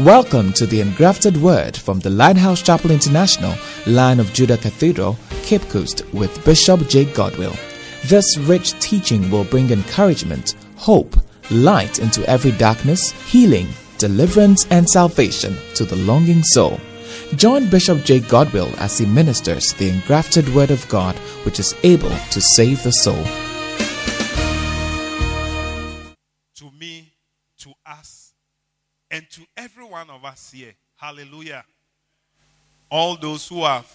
Welcome to the Engrafted Word from the Lighthouse Chapel International, Lion of Judah Cathedral, Cape Coast, with Bishop Jake Godwill. This rich teaching will bring encouragement, hope, light into every darkness, healing, deliverance, and salvation to the longing soul. Join Bishop Jake Godwill as he ministers the engrafted Word of God, which is able to save the soul. to me, to us, and to one of us here. Hallelujah. All those who have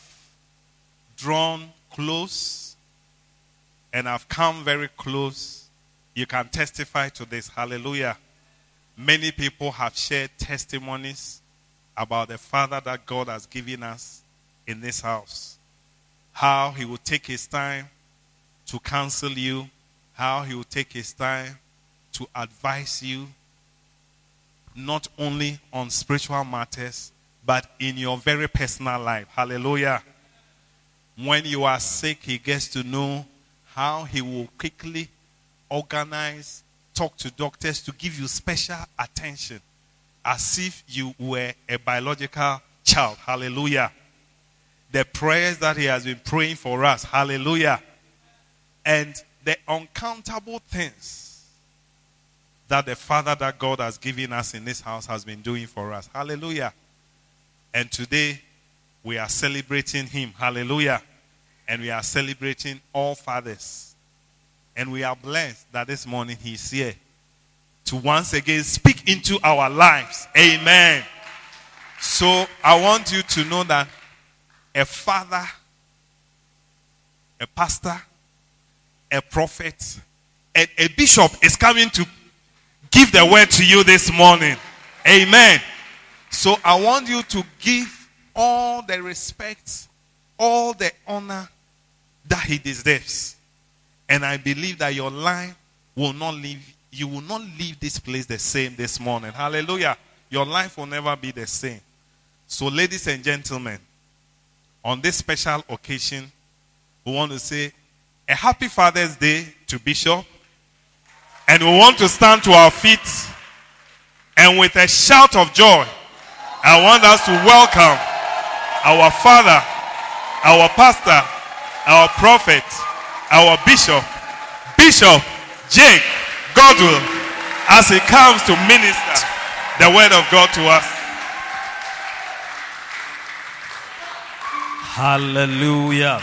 drawn close and have come very close, you can testify to this. Hallelujah. Many people have shared testimonies about the Father that God has given us in this house. How He will take His time to counsel you, how He will take His time to advise you, not only on spiritual matters, but in your very personal life. Hallelujah. When you are sick, He gets to know how He will quickly organize, talk to doctors to give you special attention as if you were a biological child. Hallelujah. The prayers that He has been praying for us. Hallelujah. And the uncountable things that the Father that God has given us in this house has been doing for us. Hallelujah. And today we are celebrating Him. Hallelujah. And we are celebrating all fathers. And we are blessed that this morning He's here to once again speak into our lives. Amen. So I want you to know that a father, a pastor, a prophet, and a bishop is coming to give the word to you this morning. Amen. So I want you to give all the respect, all the honor that he deserves. And I believe that your life will not leave, you will not leave this place the same this morning. Hallelujah. Your life will never be the same. So, ladies and gentlemen, on this special occasion, we want to say a happy Father's Day to Bishop. And we want to stand to our feet and with a shout of joy, I want us to welcome our Father, our Pastor, our Prophet, our Bishop, Bishop Jake Godwill, as he comes to minister the Word of God to us. Hallelujah.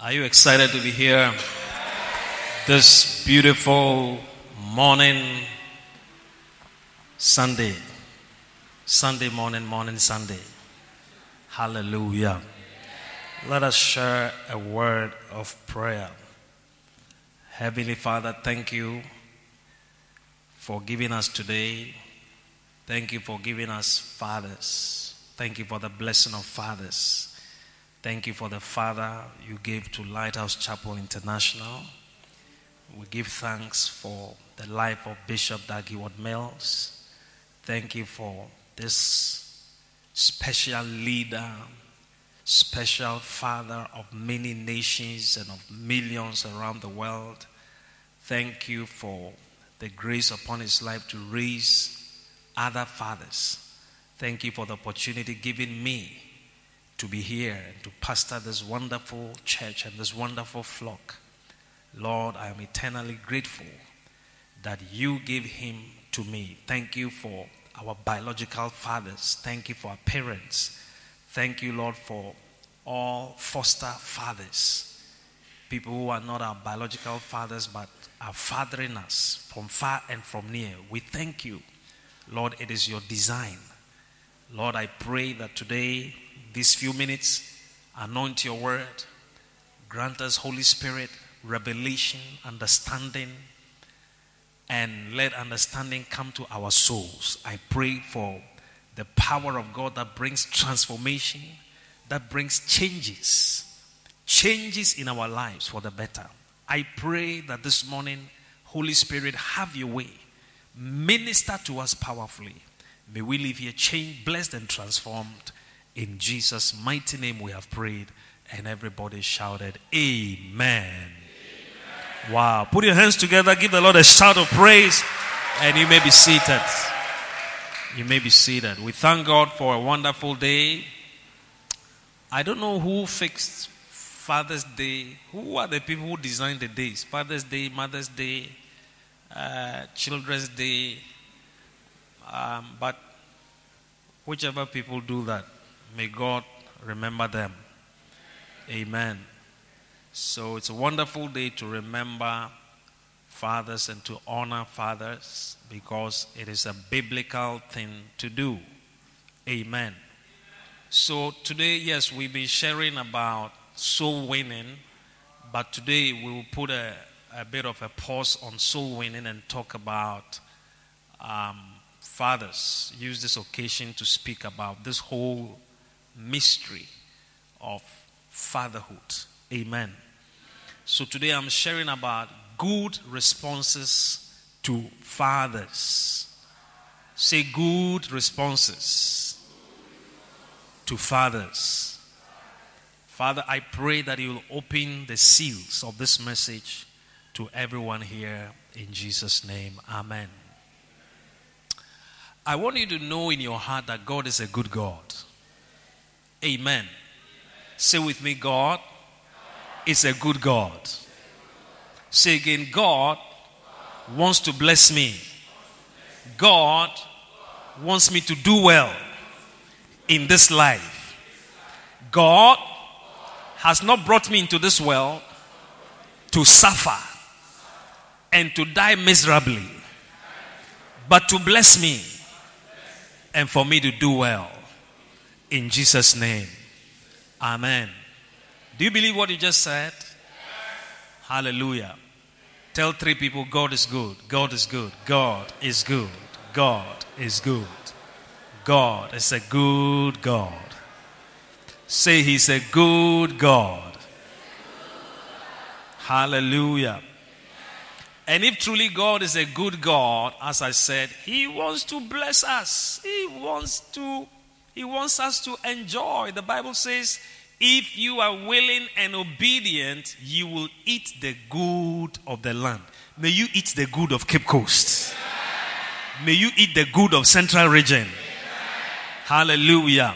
Are you excited to be here this beautiful morning, Sunday? Sunday morning, morning, Sunday. Hallelujah. Let us share a word of prayer. Heavenly Father, thank you for giving us today. Thank you for giving us fathers. Thank you for the blessing of fathers. Thank you for the father you gave to Lighthouse Chapel International. We give thanks for the life of Bishop Dag Heward-Mills. Thank you for this special leader, special father of many nations and of millions around the world. Thank you for the grace upon his life to raise other fathers. Thank you for the opportunity given me to be here and to pastor this wonderful church and this wonderful flock. Lord, I am eternally grateful that you gave him to me. Thank you for our biological fathers. Thank you for our parents. Thank you, Lord, for all foster fathers. People who are not our biological fathers but are fathering us from far and from near. We thank you. Lord, it is your design. Lord, I pray that today, these few minutes, anoint your word. Grant us, Holy Spirit, revelation, understanding, and let understanding come to our souls. I pray for the power of God that brings transformation, that brings changes, changes in our lives for the better. I pray that this morning, Holy Spirit, have your way. Minister to us powerfully. May we live here changed, blessed, and transformed. In Jesus' mighty name we have prayed. And everybody shouted, Amen. Wow. Put your hands together. Give the Lord a shout of praise. And you may be seated. You may be seated. We thank God for a wonderful day. I don't know who fixed Father's Day. Who are the people who designed the days? Father's Day, Mother's Day, uh, Children's Day. Um, but whichever people do that, may God remember them. Amen. So it's a wonderful day to remember fathers and to honor fathers because it is a biblical thing to do. Amen. So today, yes, we've been sharing about soul winning, but today we will put a, a bit of a pause on soul winning and talk about um, fathers. Use this occasion to speak about this whole mystery of fatherhood. Amen. So today I'm sharing about good responses to fathers. Say good responses to fathers. Father, I pray that you will open the seals of this message to everyone here in Jesus' name. Amen. I want you to know in your heart that God is a good God. Amen. Say with me, God is a good God. Say again, God wants to bless me. God wants me to do well in this life. God has not brought me into this world to suffer and to die miserably, but to bless me and for me to do well. In Jesus' name. Amen. Do you believe what you just said? Hallelujah. Tell three people God is good. God is good. God is good. God is good. God is a good God. Say He's a good God. Hallelujah. And if truly God is a good God, as I said, He wants to bless us. He wants to, He wants us to enjoy. The Bible says if you are willing and obedient, you will eat the good of the land. May you eat the good of Cape Coast. May you eat the good of Central Region. Hallelujah.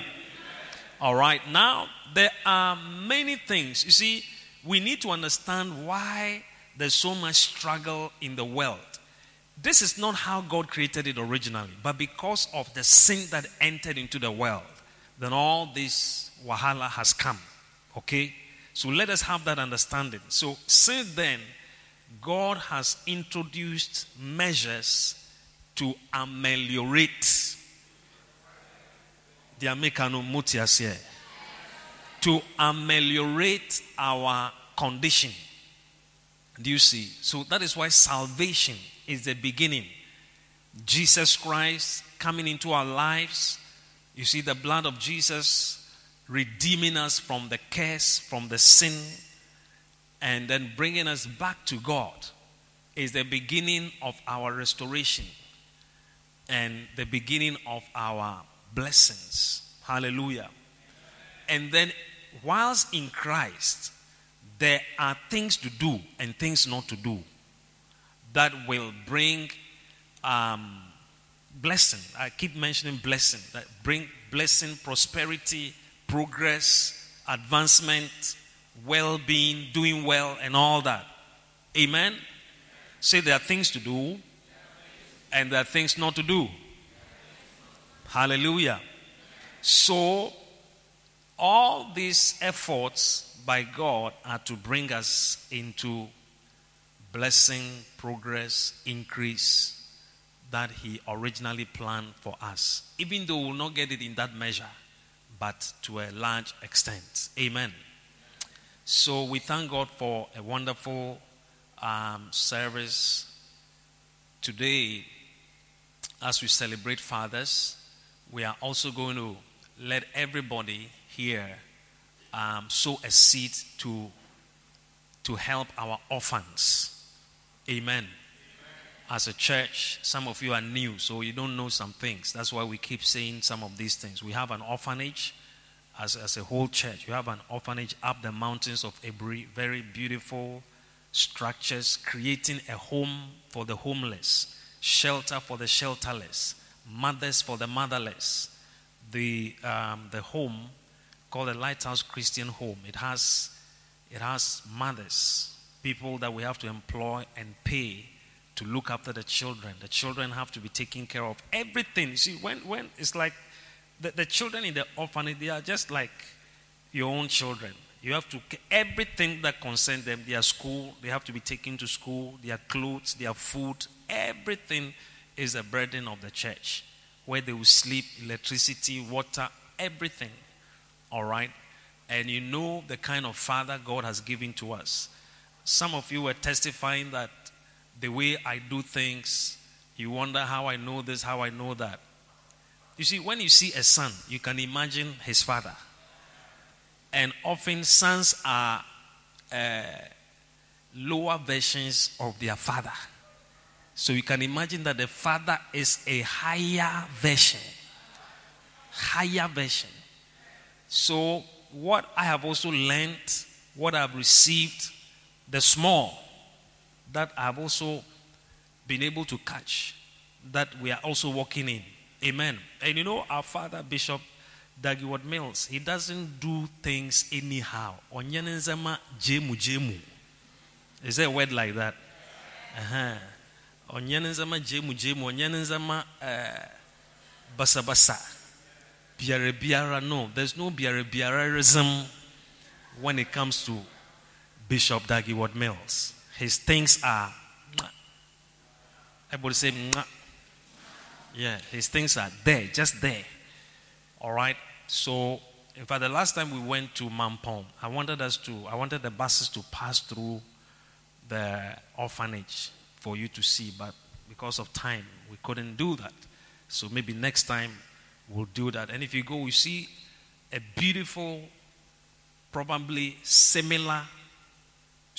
All right. Now, there are many things. You see, we need to understand why there's so much struggle in the world. This is not how God created it originally, but because of the sin that entered into the world, then all this wahala has come. Okay? So let us have that understanding. So since then, God has introduced measures to ameliorate to ameliorate our condition. Do you see? So that is why salvation is the beginning. Jesus Christ coming into our lives. You see, the blood of Jesus redeeming us from the curse, from the sin, and then bringing us back to God is the beginning of our restoration and the beginning of our blessings. Hallelujah. And then, whilst in Christ, there are things to do and things not to do that will bring um, blessing. I keep mentioning blessing, that bring blessing, prosperity, progress, advancement, well being, doing well, and all that. Amen? Say there are things to do and there are things not to do. Hallelujah. So, all these efforts by God are to bring us into blessing, progress, increase that He originally planned for us. Even though we'll not get it in that measure, but to a large extent. Amen. So we thank God for a wonderful um, service today. As we celebrate fathers, we are also going to let everybody here um, sow a seed to to help our orphans. Amen as a church, some of you are new, so you don't know some things. That's why we keep saying some of these things. We have an orphanage as, as a whole church. We have an orphanage up the mountains of Aburi, very beautiful structures, creating a home for the homeless, shelter for the shelterless, Mothers for the Motherless. The, um, the home called the Lighthouse Christian Home. It has, it has mothers, people that we have to employ and pay to look after the children. The children have to be taken care of. Everything. You see, when, when it's like the, the children in the orphanage, they are just like your own children. You have to, everything that concerns them, their school, they have to be taken to school, their clothes, their food, everything is a burden of the church. Where they will sleep, electricity, water, everything. All right? And you know the kind of father God has given to us. Some of you were testifying that the way I do things, you wonder how I know this, how I know that. You see, when you see a son, you can imagine his father. And often sons are uh, lower versions of their father. So you can imagine that the father is a higher version. Higher version. So, what I have also learned, what I've received, the small that I've also been able to catch, that we are also walking in. Amen. And you know, our father, Bishop Dag Heward-Mills, he doesn't do things anyhow. Onyenenzema jemu jemu. Is there a word like that? Uh-huh. Onyenenzema jemu jemu. Onyenenzema uh, basa basa. Biara biara. No, there's no biara biaraism when it comes to Bishop Dag Heward-Mills. His things are. Everybody say, yeah, his things are there, just there. All right. So, in fact, the last time we went to Mampong, I wanted us to, I wanted the buses to pass through the orphanage for you to see, but because of time, we couldn't do that. So maybe next time we'll do that. And if you go, you see a beautiful, probably similar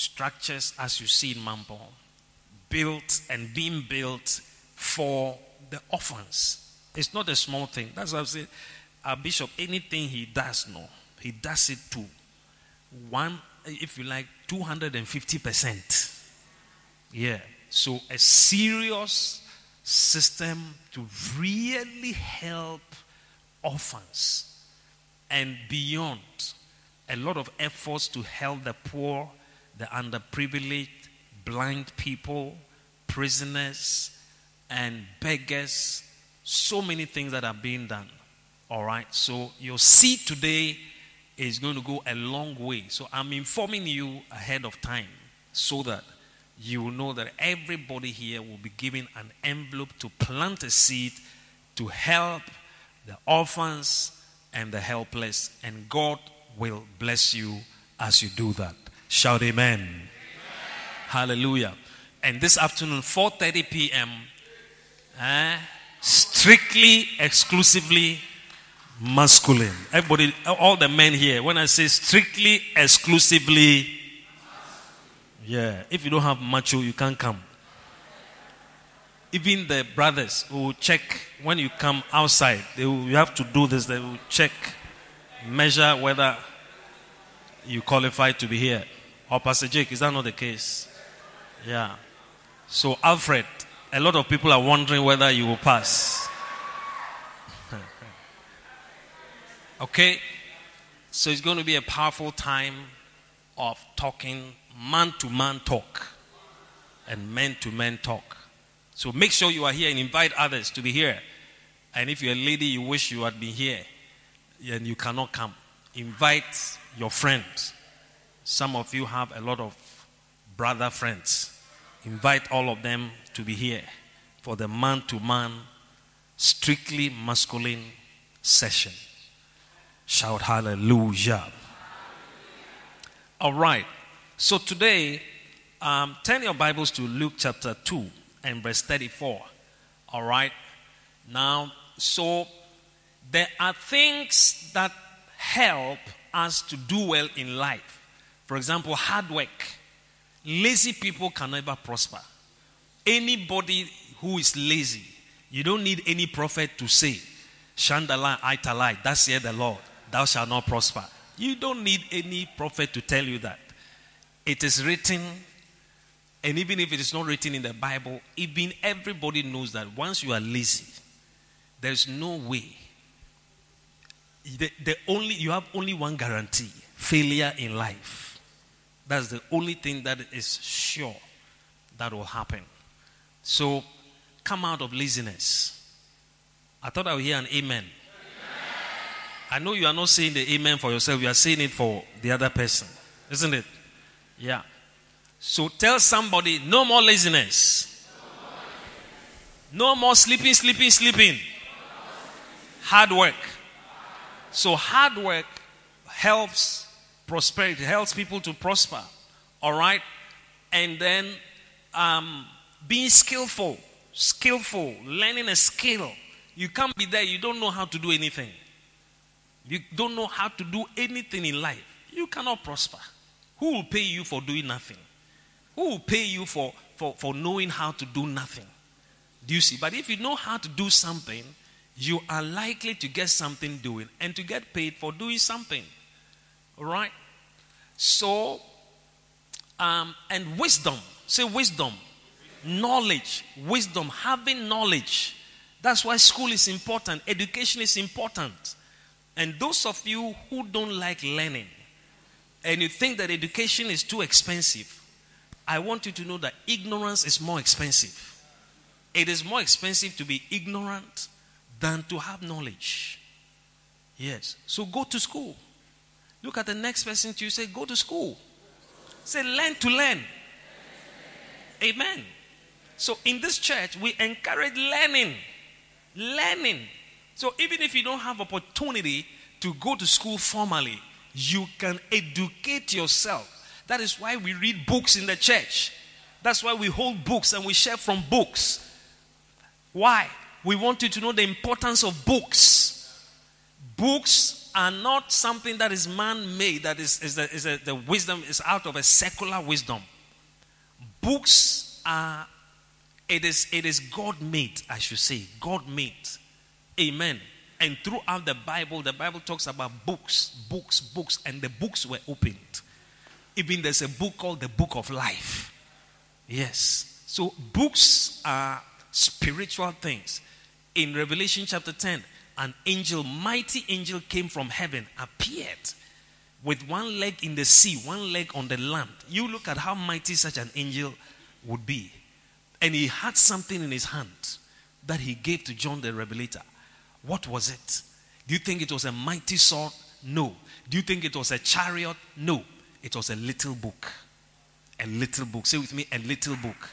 structures as you see in Mampong, built and being built for the orphans. It's not a small thing. That's what I'm saying. Our bishop, anything he does, no, he does it to one, if you like, 250%. Yeah. So a serious system to really help orphans and beyond. A lot of efforts to help the poor, the underprivileged, blind people, prisoners, and beggars. So many things that are being done. All right. So your seed today is going to go a long way. So I'm informing you ahead of time so that you will know that everybody here will be given an envelope to plant a seed to help the orphans and the helpless. And God will bless you as you do that. Shout amen. amen. Hallelujah. And this afternoon, 4:30 p.m., eh, strictly, exclusively masculine. Everybody, all the men here, when I say strictly, exclusively, yeah, if you don't have macho, you can't come. Even the brothers who check when you come outside, they will, you have to do this. They will check, measure whether you qualify to be here. Or Pastor Jake, is that not the case? Yeah. So, Alfred, a lot of people are wondering whether you will pass. okay? So, it's going to be a powerful time of talking, man to man talk, and men to men talk. So, make sure you are here and invite others to be here. And if you're a lady, you wish you had been here and you cannot come, invite your friends. Some of you have a lot of brother friends. Invite all of them to be here for the man to man, strictly masculine session. Shout hallelujah. All right. So today, um, turn your Bibles to Luke chapter 2 and verse 34. All right. Now, so there are things that help us to do well in life. For example, hard work. Lazy people can never prosper. Anybody who is lazy, you don't need any prophet to say, Shandala, Italai, that's here the Lord, thou shalt not prosper. You don't need any prophet to tell you that. It is written, and even if it is not written in the Bible, even everybody knows that once you are lazy, There's no way. The, the only you have only one guarantee: failure in life. That's the only thing that is sure that will happen. So come out of laziness. I thought I would hear an amen. I know you are not saying the amen for yourself, you are saying it for the other person. Isn't it? Yeah. So tell somebody no more laziness. No more sleeping, sleeping, sleeping. Hard work. So hard work helps prosperity, helps people to prosper. All right? And then um, being skillful, skillful, learning a skill. You can't be there, you don't know how to do anything. You don't know how to do anything in life. You cannot prosper. Who will pay you for doing nothing? Who will pay you for, for, for knowing how to do nothing? Do you see? But if you know how to do something, you are likely to get something doing and to get paid for doing something. All right? So, um, and wisdom. Say wisdom. Knowledge. Wisdom. Having knowledge. That's why school is important. Education is important. And those of you who don't like learning and you think that education is too expensive, I want you to know that ignorance is more expensive. It is more expensive to be ignorant than to have knowledge. Yes. So go to school. Look at the next person to you, say, Go to school. Say, Learn to learn. Amen. So in this church, we encourage learning. Learning. So even if you don't have opportunity to go to school formally, you can educate yourself. That is why we read books in the church. That's why we hold books and we share from books. Why? We want you to know the importance of books. Books are not something that is man made, that is, is, the, is the, the wisdom is out of a secular wisdom. Books are, it is, it is God made, I should say. God made. Amen. And throughout the Bible, the Bible talks about books, books, books, and the books were opened. Even there's a book called the Book of Life. Yes. So books are spiritual things. In Revelation chapter 10, an angel, mighty angel, came from heaven, appeared with one leg in the sea, one leg on the land. You look at how mighty such an angel would be. And he had something in his hand that he gave to John the Revelator. What was it? Do you think it was a mighty sword? No. Do you think it was a chariot? No. It was a little book. A little book. Say with me, a little book.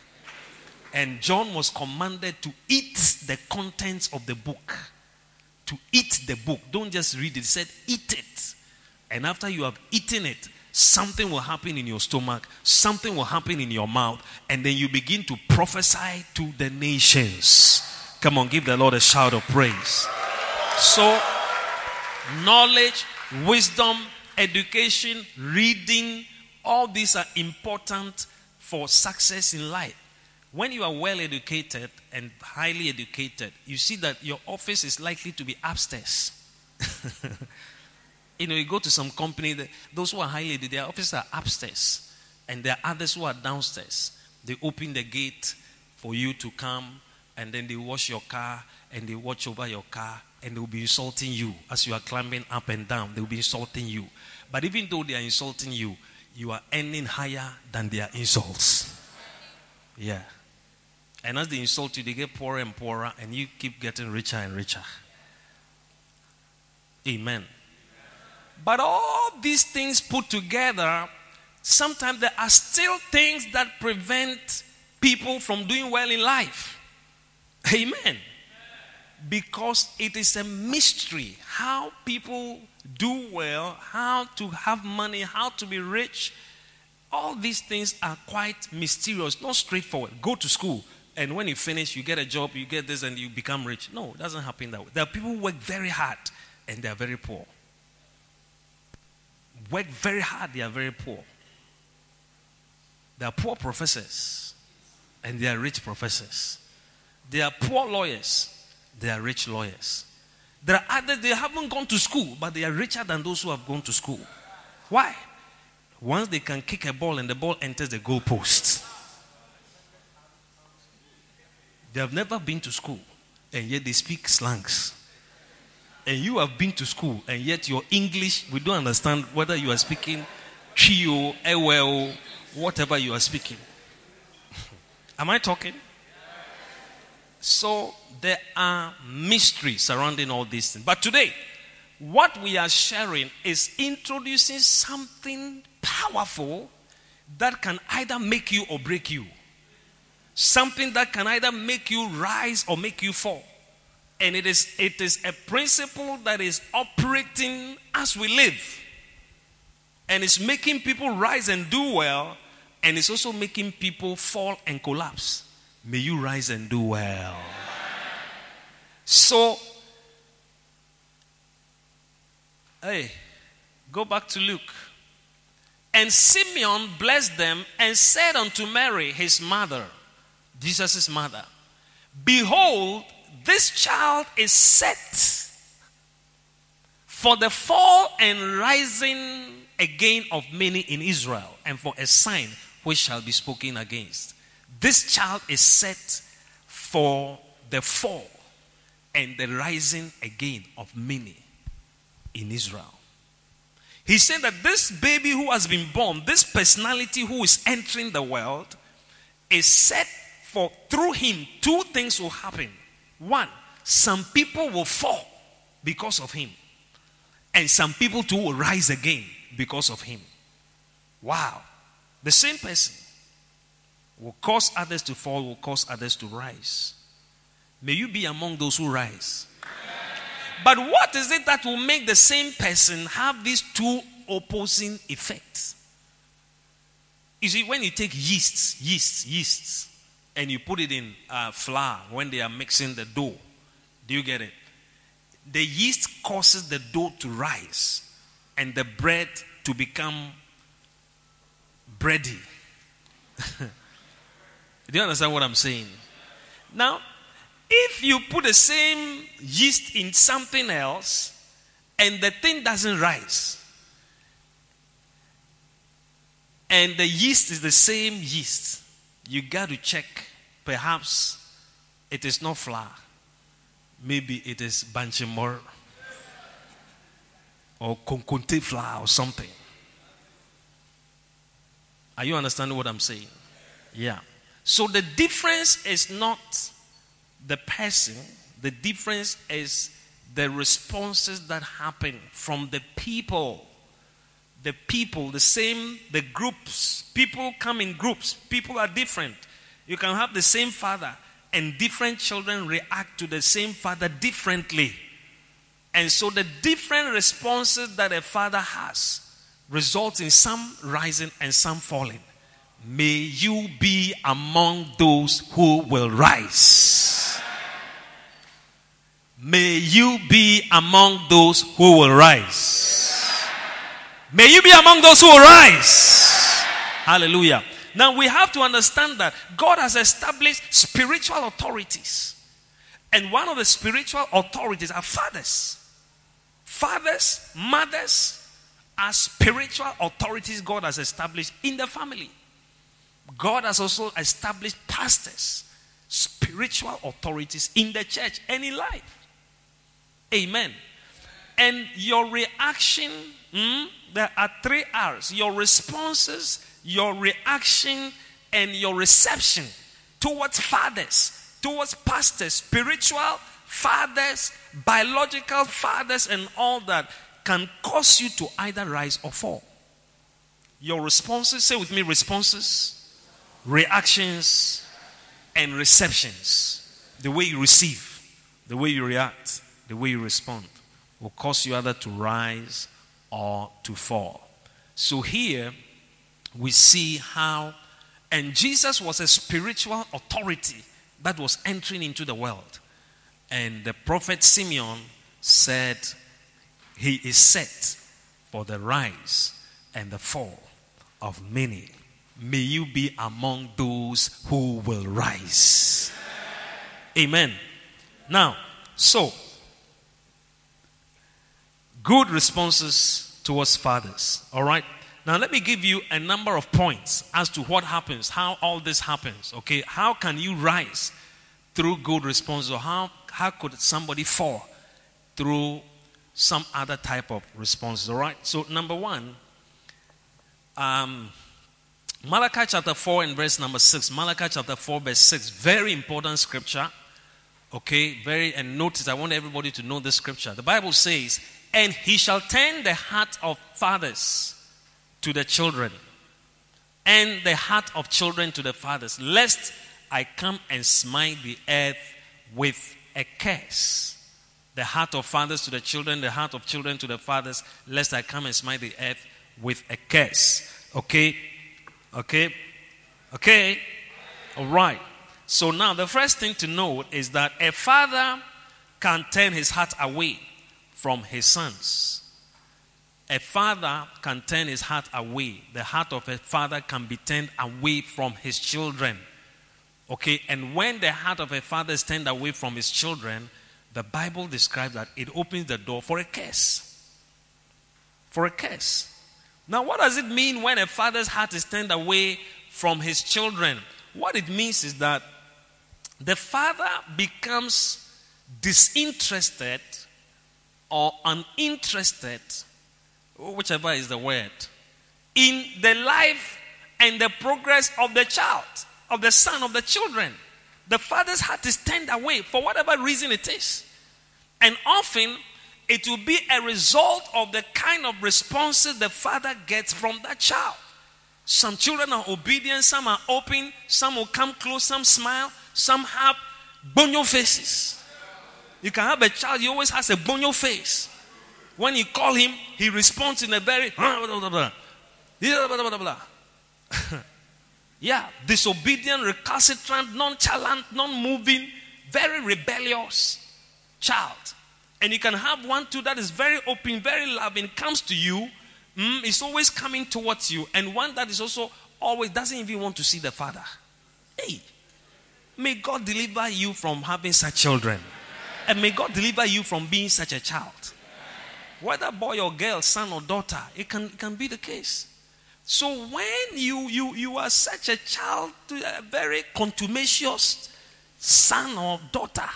And John was commanded to eat the contents of the book. To eat the book. Don't just read it. Said, eat it. And after you have eaten it, something will happen in your stomach, something will happen in your mouth, and then you begin to prophesy to the nations. Come on, give the Lord a shout of praise. So, knowledge, wisdom, education, reading, all these are important for success in life. When you are well educated and highly educated, you see that your office is likely to be upstairs. you know, you go to some company, those who are highly educated, their offices are upstairs, and there are others who are downstairs. They open the gate for you to come, and then they wash your car, and they watch over your car, and they will be insulting you as you are climbing up and down. They will be insulting you. But even though they are insulting you, you are earning higher than their insults. Yeah. And as they insult you, they get poorer and poorer, and you keep getting richer and richer. Amen. But all these things put together, sometimes there are still things that prevent people from doing well in life. Amen. Because it is a mystery how people do well, how to have money, how to be rich. All these things are quite mysterious, not straightforward. Go to school, and when you finish, you get a job, you get this, and you become rich. No, it doesn't happen that way. There are people who work very hard and they are very poor. Work very hard, they are very poor. There are poor professors and they are rich professors. There are poor lawyers, they are rich lawyers. There are others, they haven't gone to school, but they are richer than those who have gone to school. Why? Once they can kick a ball and the ball enters the goalpost, they have never been to school, and yet they speak slangs. And you have been to school, and yet your English, we don't understand whether you are speaking Trio, Ewell, whatever you are speaking. Am I talking? So there are mysteries surrounding all these things. But today, what we are sharing is introducing something powerful that can either make you or break you. Something that can either make you rise or make you fall. And it is, it is a principle that is operating as we live. And it's making people rise and do well. And it's also making people fall and collapse. May you rise and do well. So, hey, go back to Luke. And Simeon blessed them and said unto Mary, his mother, Jesus' mother, Behold, this child is set for the fall and rising again of many in Israel, and for a sign which shall be spoken against. This child is set for the fall and the rising again of many in Israel. He said that this baby who has been born, this personality who is entering the world, is set for through him, two things will happen. One, some people will fall because of him, and some people too will rise again because of him. Wow. The same person will cause others to fall, will cause others to rise. May you be among those who rise. But what is it that will make the same person have these two opposing effects? You see, when you take yeasts, yeasts, yeasts, and you put it in uh, flour when they are mixing the dough, do you get it? The yeast causes the dough to rise and the bread to become bready. Do you understand what I'm saying? Now, if you put the same yeast in something else and the thing doesn't rise, and the yeast is the same yeast, you got to check. Perhaps it is not flour, maybe it is banchimor or konkonte flour or something. Are you understanding what I'm saying? Yeah. So the difference is not the person, the difference is the responses that happen from the people. The people, the same, the groups. People come in groups. People are different. You can have the same father, and different children react to the same father differently. And so the different responses that a father has result in some rising and some falling. May you be among those who will rise. May you be among those who will rise. May you be among those who will rise. Hallelujah. Now we have to understand that God has established spiritual authorities. And one of the spiritual authorities are fathers. Fathers, mothers are spiritual authorities God has established in the family. God has also established pastors, spiritual authorities in the church and in life. Amen. And your reaction, hmm, there are three R's your responses, your reaction, and your reception towards fathers, towards pastors, spiritual fathers, biological fathers, and all that can cause you to either rise or fall. Your responses, say with me, responses reactions and receptions. The way you receive, the way you react, the way you respond will cause you either to rise or to fall. So here we see how, and Jesus was a spiritual authority that was entering into the world. And the prophet Simeon said, He is set for the rise and the fall of many may you be among those who will rise. Amen. Now, so, good responses towards fathers. All right. Now, let me give you a number of points as to what happens, how all this happens. Okay. How can you rise through good responses, or how, how could somebody fall through some other type of responses? All right. So, number one, um, Malachi chapter 4 and verse number 6. Malachi chapter 4, verse 6. Very important scripture. Okay, very, and notice, I want everybody to know this scripture. The Bible says, And he shall turn the heart of fathers to the children, and the heart of children to the fathers, lest I come and smite the earth with a curse. The heart of fathers to the children, the heart of children to the fathers, lest I come and smite the earth with a curse. Okay? Okay? Okay? All right. So now the first thing to note is that a father can turn his heart away from his sons. A father can turn his heart away. The heart of a father can be turned away from his children. Okay, and when the heart of a father is turned away from his children, the Bible describes that it opens the door for a curse. For a curse. Now, what does it mean when a father's heart is turned away from his children? What it means is that the father becomes disinterested or uninterested, whichever is the word, in the life and the progress of the child, of the son, of the children. The father's heart is turned away for whatever reason it is. And often it will be a result of the kind of responses the father gets from that child. Some children are obedient, some are open, some will come close, some smile, some have bonyo faces. You can have a child, he always has a bonyo face. When you call him, he responds in a very yeah, disobedient, recalcitrant, nonchalant, non-moving, very rebellious child. And you can have one too that is very open, very loving, comes to you, mm, is always coming towards you, and one that is also always doesn't even want to see the father. Hey, may God deliver you from having such children. And may God deliver you from being such a child. Whether boy or girl, son or daughter, it can, it can be the case. So when you, you, you are such a child, a very contumacious son or daughter,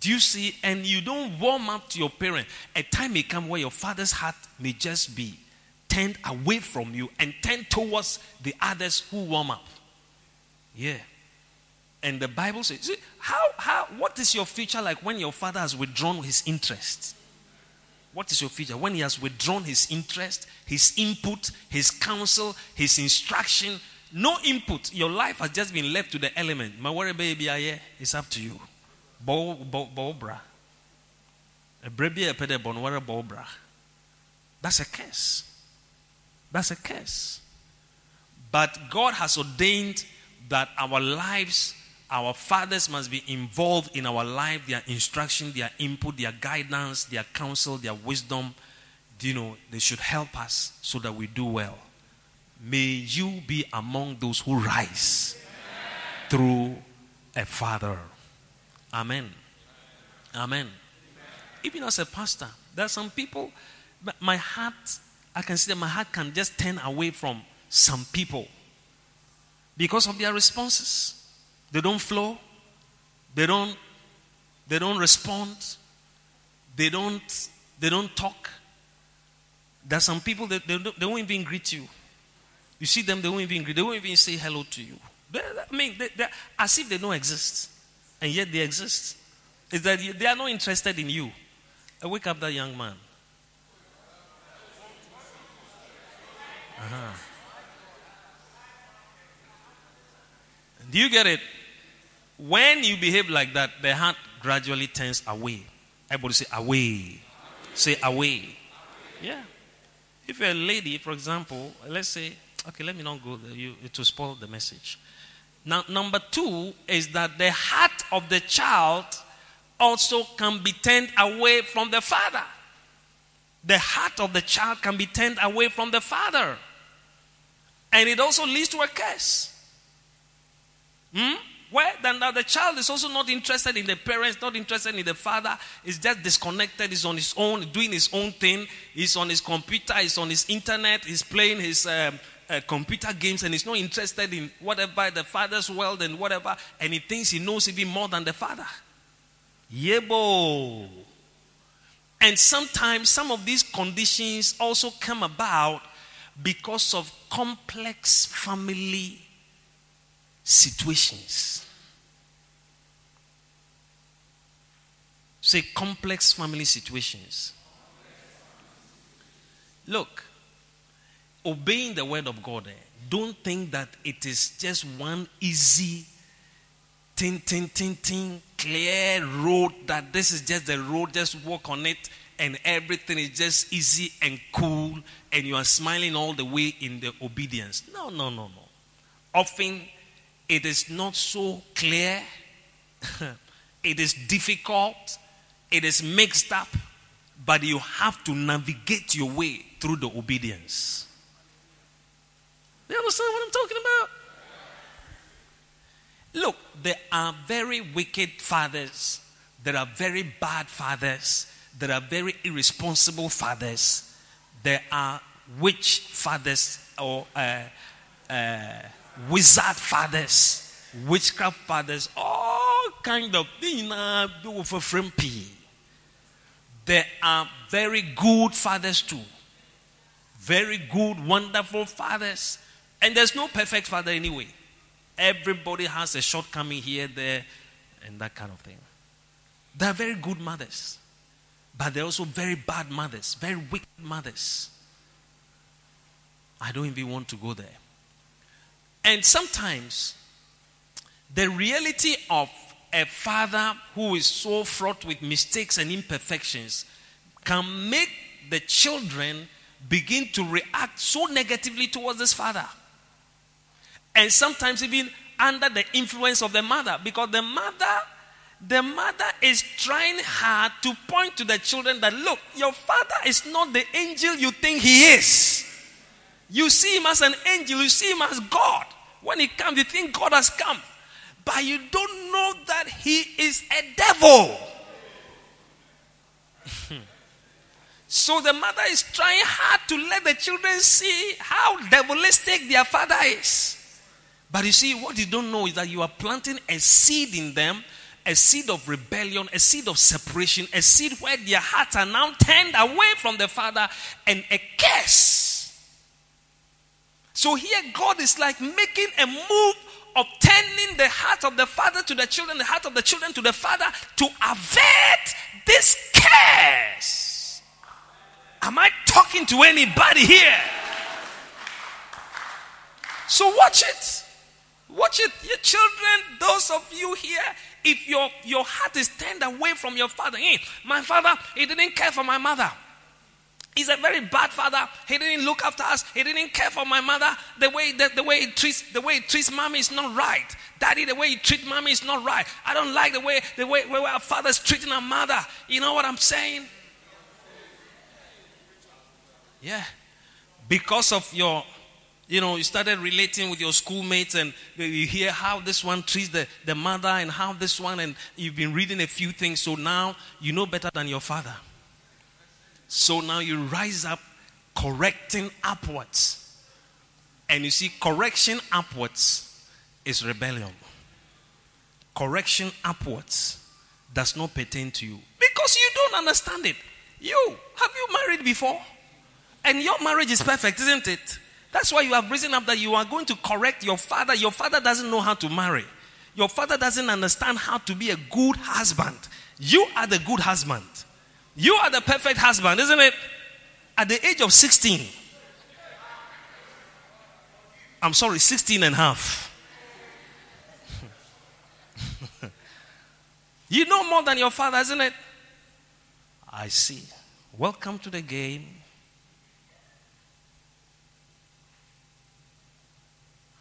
do you see? And you don't warm up to your parent. A time may come where your father's heart may just be turned away from you and turned towards the others who warm up. Yeah. And the Bible says, see, how, how, what is your future like when your father has withdrawn his interest? What is your future? When he has withdrawn his interest, his input, his counsel, his instruction, no input, your life has just been left to the element. My worry baby, it's up to you. Bo, bo, bo bra. A brebi a pede bonwara bo bra. That's a curse. That's a curse. But God has ordained that our lives our fathers must be involved in our life, their instruction, their input, their guidance, their counsel, their wisdom. You know, they should help us so that we do well. May you be among those who rise through a father. Amen. Amen. Even as a pastor, there are some people, my heart, I can see that my heart can just turn away from some people because of their responses. They don't flow. They don't they don't respond. They don't they don't talk. There are some people that they, they won't even greet you. You see them, they won't even greet. They won't even say hello to you. They, I mean, they, as if they don't exist, and yet they exist. Is that they are not interested in you. I wake up that young man. Uh-huh. Do you get it? When you behave like that, the heart gradually turns away. Everybody say away. Say away. Yeah. If you're a lady, for example, let's say, okay, let me not go there you, to spoil the message. Now, number two is that the heart of the child also can be turned away from the father. The heart of the child can be turned away from the father. And it also leads to a curse. Hmm? Where then the child is also not interested in the parents, not interested in the father, is just disconnected, is on his own, doing his own thing, he's on his computer, he's on his internet, he's playing his um, uh, computer games and he's not interested in whatever the father's world and whatever, and he thinks he knows even more than the father. Yebo. And sometimes some of these conditions also come about because of complex family situations. Say complex family situations. Look, obeying the word of God, eh, don't think that it is just one easy, tin, tin, tin, tin, clear road that this is just the road, just walk on it, and everything is just easy and cool, and you are smiling all the way in the obedience. No, no, no, no. Often it is not so clear, it is difficult, it is mixed up, but you have to navigate your way through the obedience. You understand what I'm talking about? Look, there are very wicked fathers, there are very bad fathers, there are very irresponsible fathers, there are witch fathers or uh, uh, wizard fathers, witchcraft fathers, all kind of things. There are very good fathers too. Very good, wonderful fathers. And there's no perfect father anyway. Everybody has a shortcoming here, there, and that kind of thing. They are very good mothers, but they're also very bad mothers, very wicked mothers. I don't even want to go there. And sometimes the reality of a father who is so fraught with mistakes and imperfections can make the children begin to react so negatively towards this father. And sometimes even under the influence of the mother, because the mother the mother is trying hard to point to the children that look, your father is not the angel you think he is. You see him as an angel, you see him as God. When he comes, you think God has come. But you don't know that he is a devil. so the mother is trying hard to let the children see how devilistic their father is. But you see, what you don't know is that you are planting a seed in them, a seed of rebellion, a seed of separation, a seed where their hearts are now turned away from the Father and a curse so here, God is like making a move of turning the heart of the father to the children, the heart of the children to the father to avert this curse. Am I talking to anybody here? So watch it. Watch it. Your children, those of you here, if your, your heart is turned away from your father, hey, my father, he didn't care for my mother. He's a very bad father. He didn't look after us. He didn't care for my mother. The way the, the way he treats the way he treats mommy is not right. Daddy, the way he treats mommy is not right. I don't like the way the way, way our father's treating our mother. You know what I'm saying? Yeah. Because of your you know, you started relating with your schoolmates and you hear how this one treats the, the mother and how this one, and you've been reading a few things, so now you know better than your father. So now you rise up correcting upwards. And you see, correction upwards is rebellion. Correction upwards does not pertain to you because you don't understand it. You, have you married before? And your marriage is perfect, isn't it? That's why you have risen up that you are going to correct your father. Your father doesn't know how to marry. Your father doesn't understand how to be a good husband. You are the good husband. You are the perfect husband, isn't it? At the age of 16. I'm sorry, 16 and a half. you know more than your father, isn't it? I see. Welcome to the game.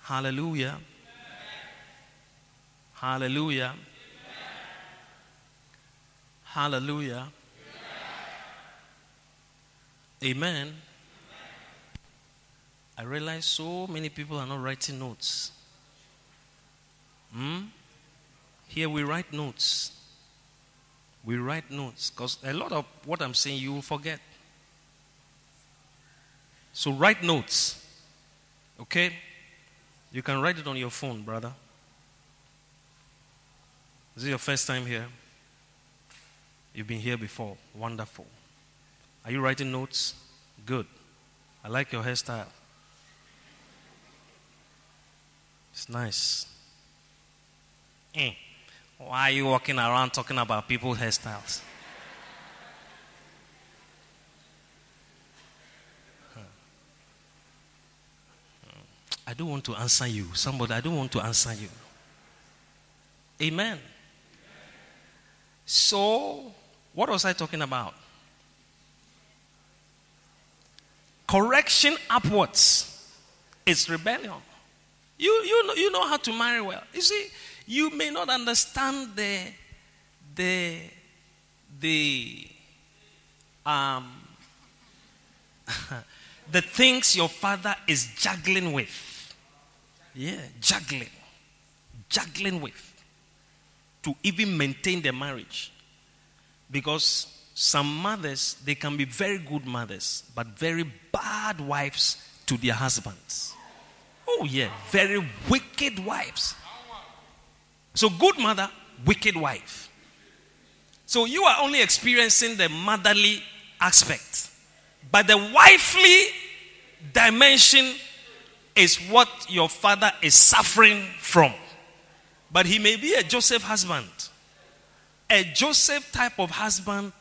Hallelujah. Hallelujah. Hallelujah. Amen. I realize so many people are not writing notes. Hmm? Here we write notes. We write notes because a lot of what I'm saying you will forget. So write notes. Okay? You can write it on your phone, brother. Is it your first time here? You've been here before. Wonderful. Are you writing notes? Good. I like your hairstyle. It's nice. Eh. Why are you walking around talking about people's hairstyles? I don't want to answer you. Somebody, I don't want to answer you. Amen. So, what was I talking about? Correction upwards is rebellion. You, you, know, you know how to marry well. You see, you may not understand the, the, the, um, the things your father is juggling with. Yeah, juggling. Juggling with. To even maintain the marriage. Because some mothers, they can be very good mothers, but very bad wives to their husbands. Oh, yeah, very wicked wives. So, good mother, wicked wife. So, you are only experiencing the motherly aspect, but the wifely dimension is what your father is suffering from. But he may be a Joseph husband. A Joseph type of husband,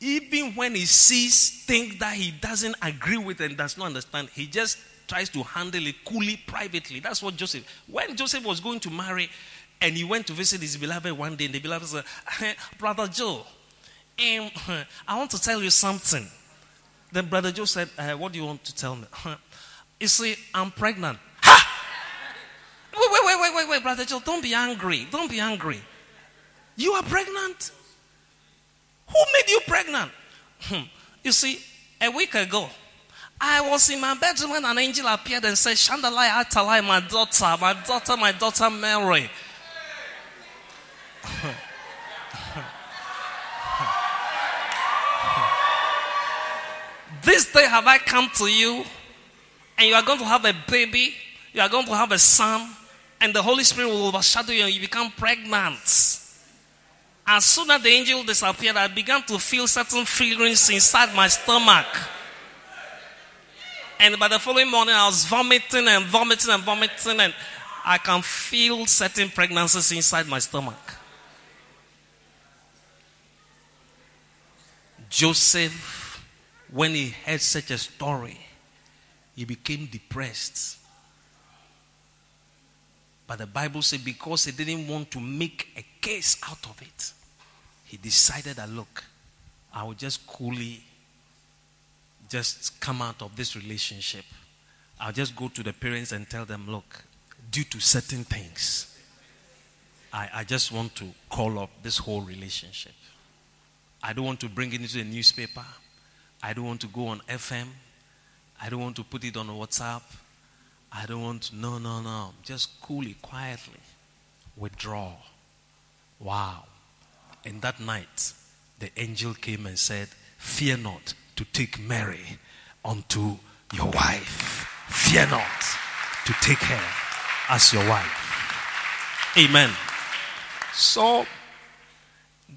even when he sees things that he doesn't agree with and does not understand, he just tries to handle it coolly, privately. That's what Joseph. When Joseph was going to marry and he went to visit his beloved one day, and the beloved said, Brother Joe, um, I want to tell you something. Then Brother Joe said, uh, What do you want to tell me? You see, I'm pregnant. Ha! Wait, wait, wait, wait, wait, wait, Brother Joe, don't be angry. Don't be angry. You are pregnant? Who made you pregnant? Hmm. You see, a week ago, I was in my bedroom when an angel appeared and said, Shandalai Atalai, my daughter, my daughter, my daughter Mary. this day have I come to you and you are going to have a baby, you are going to have a son, and the Holy Spirit will overshadow you and you become pregnant. As soon as the angel disappeared, I began to feel certain feelings inside my stomach. And by the following morning, I was vomiting and vomiting and vomiting, and I can feel certain pregnancies inside my stomach. Joseph, when he heard such a story, he became depressed. But the Bible said because he didn't want to make a case out of it, he decided that look, I will just coolly just come out of this relationship. I'll just go to the parents and tell them, look, due to certain things, I, I just want to call up this whole relationship. I don't want to bring it into the newspaper. I don't want to go on FM. I don't want to put it on WhatsApp. I don't want to, no, no, no. Just coolly, quietly withdraw. Wow. And that night, the angel came and said, Fear not to take Mary unto your wife. Fear not to take her as your wife. Amen. So,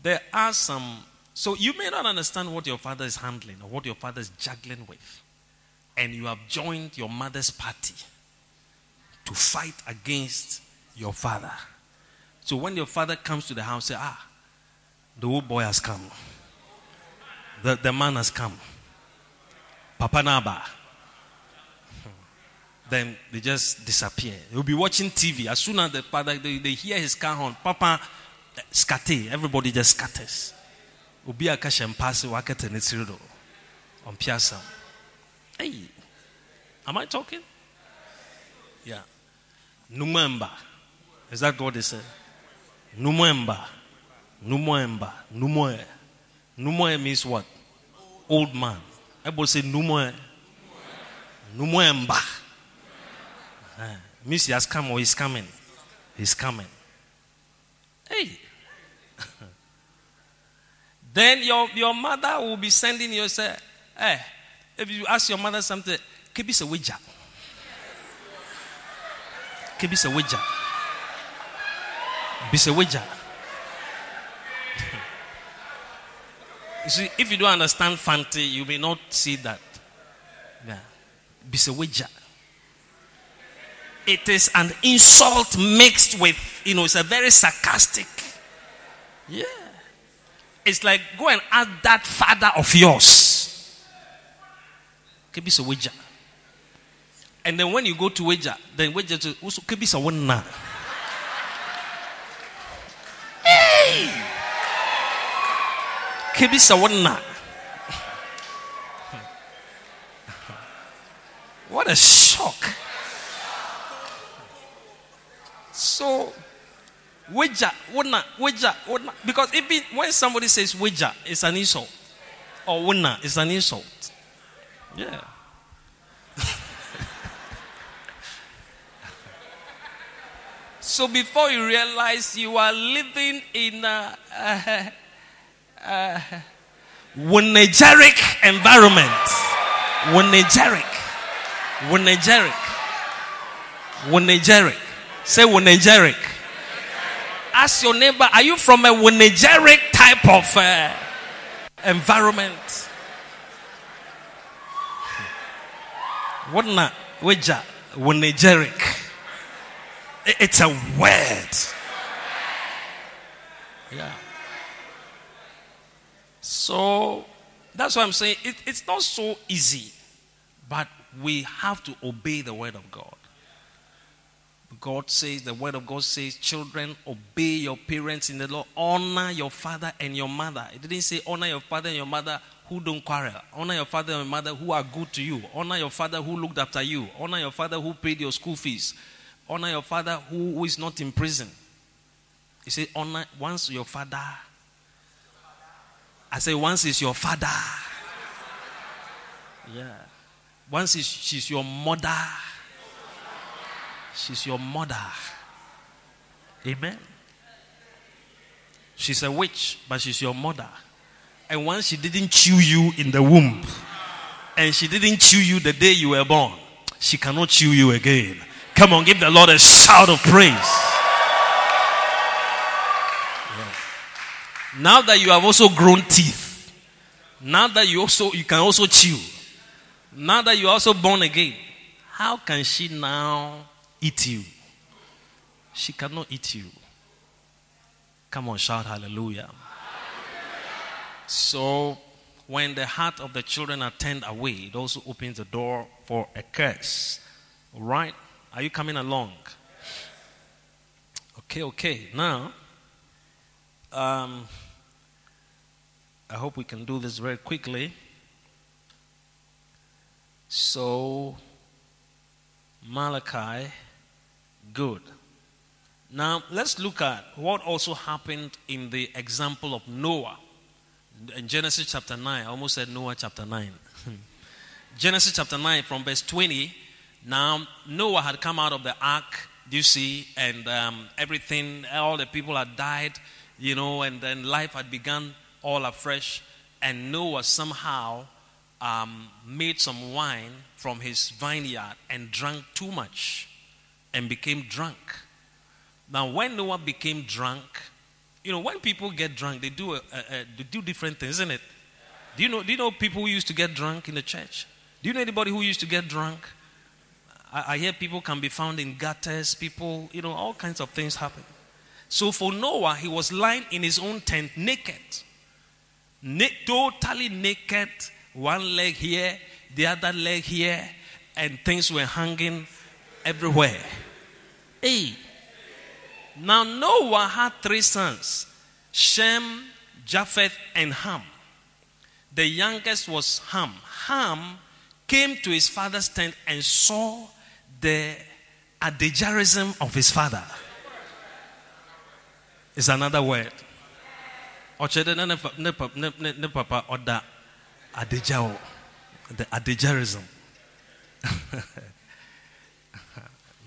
there are some. So, you may not understand what your father is handling or what your father is juggling with and you have joined your mother's party to fight against your father. So when your father comes to the house, say, Ah, the old boy has come. The, the man has come. Papa Naba. Then they just disappear. They'll be watching TV. As soon as the father they, they hear his car horn, Papa eh, scatter. Everybody just scatters. Ubi akash and pass wakata on piazza. Hey, am I talking? Yeah. Numemba. Is that what they say? Numemba. Numemba. Numoe. Numoe means what? Old man. Everybody say Numoe. Numemba. Uh, means he has come or he's coming. He's coming. Hey. then your, your mother will be sending you say, hey, if you ask your mother something, keep it a wager. Kebisa Wija. Bisa Wija. You see, if you don't understand Fante, you may not see that. Yeah. Bisa Wija. It is an insult mixed with, you know, it's a very sarcastic. Yeah. It's like go and ask that father of yours. Kebisa Wija. And then when you go to Wija, then Wija to also Kebisa Wana. Hey! Kebisa Wana. What a shock. So, Wija, Wuna, Wija, Wuna. Because when somebody says Wija, it's an insult. Or Wuna, it's an insult. Yeah. so before you realize you are living in a, a, a Wunegeric environment. Wunegeric. Wunegeric. Wunegeric. Say Wunegeric. Ask your neighbor, are you from a Wunegeric type of uh, environment? What na? Weja. Wunegeric. It's a word. Yeah. So that's why I'm saying it, it's not so easy, but we have to obey the word of God. God says, the word of God says, children, obey your parents in the law. Honor your father and your mother. It didn't say honor your father and your mother who don't quarrel. Honor your father and mother who are good to you. Honor your father who looked after you. Honor your father who paid your school fees. Honor your father who, who is not in prison. He said, honor once your father. I say, once is your father. Yeah. Once is, she's your mother. She's your mother. Amen. She's a witch, but she's your mother. And once she didn't chew you in the womb, and she didn't chew you the day you were born, she cannot chew you again. Come on, give the Lord a shout of praise. Now that you have also grown teeth, now that you also you can also chew, now that you're also born again, how can she now eat you? She cannot eat you. Come on, shout hallelujah. So, when the heart of the children are turned away, it also opens the door for a curse. All right? Are you coming along? Okay, okay. Now, um, I hope we can do this very quickly. So, Malachi, good. Now, let's look at what also happened in the example of Noah. In Genesis chapter 9, I almost said Noah chapter 9. Genesis chapter 9, from verse 20. Now, Noah had come out of the ark, do you see? And um, everything, all the people had died, you know, and then life had begun all afresh. And Noah somehow um, made some wine from his vineyard and drank too much and became drunk. Now, when Noah became drunk, you know, when people get drunk, they do, a, a, a, they do different things, isn't it? Do you, know, do you know people who used to get drunk in the church? Do you know anybody who used to get drunk? I, I hear people can be found in gutters, people, you know, all kinds of things happen. So for Noah, he was lying in his own tent naked. Na- totally naked, one leg here, the other leg here, and things were hanging everywhere. Hey. Now Noah had three sons Shem, Japheth, and Ham. The youngest was Ham. Ham came to his father's tent and saw the adagarism of his father. It's another word. Ochede ne ne pa- ne ne ne papa oda adejao. The adagarism.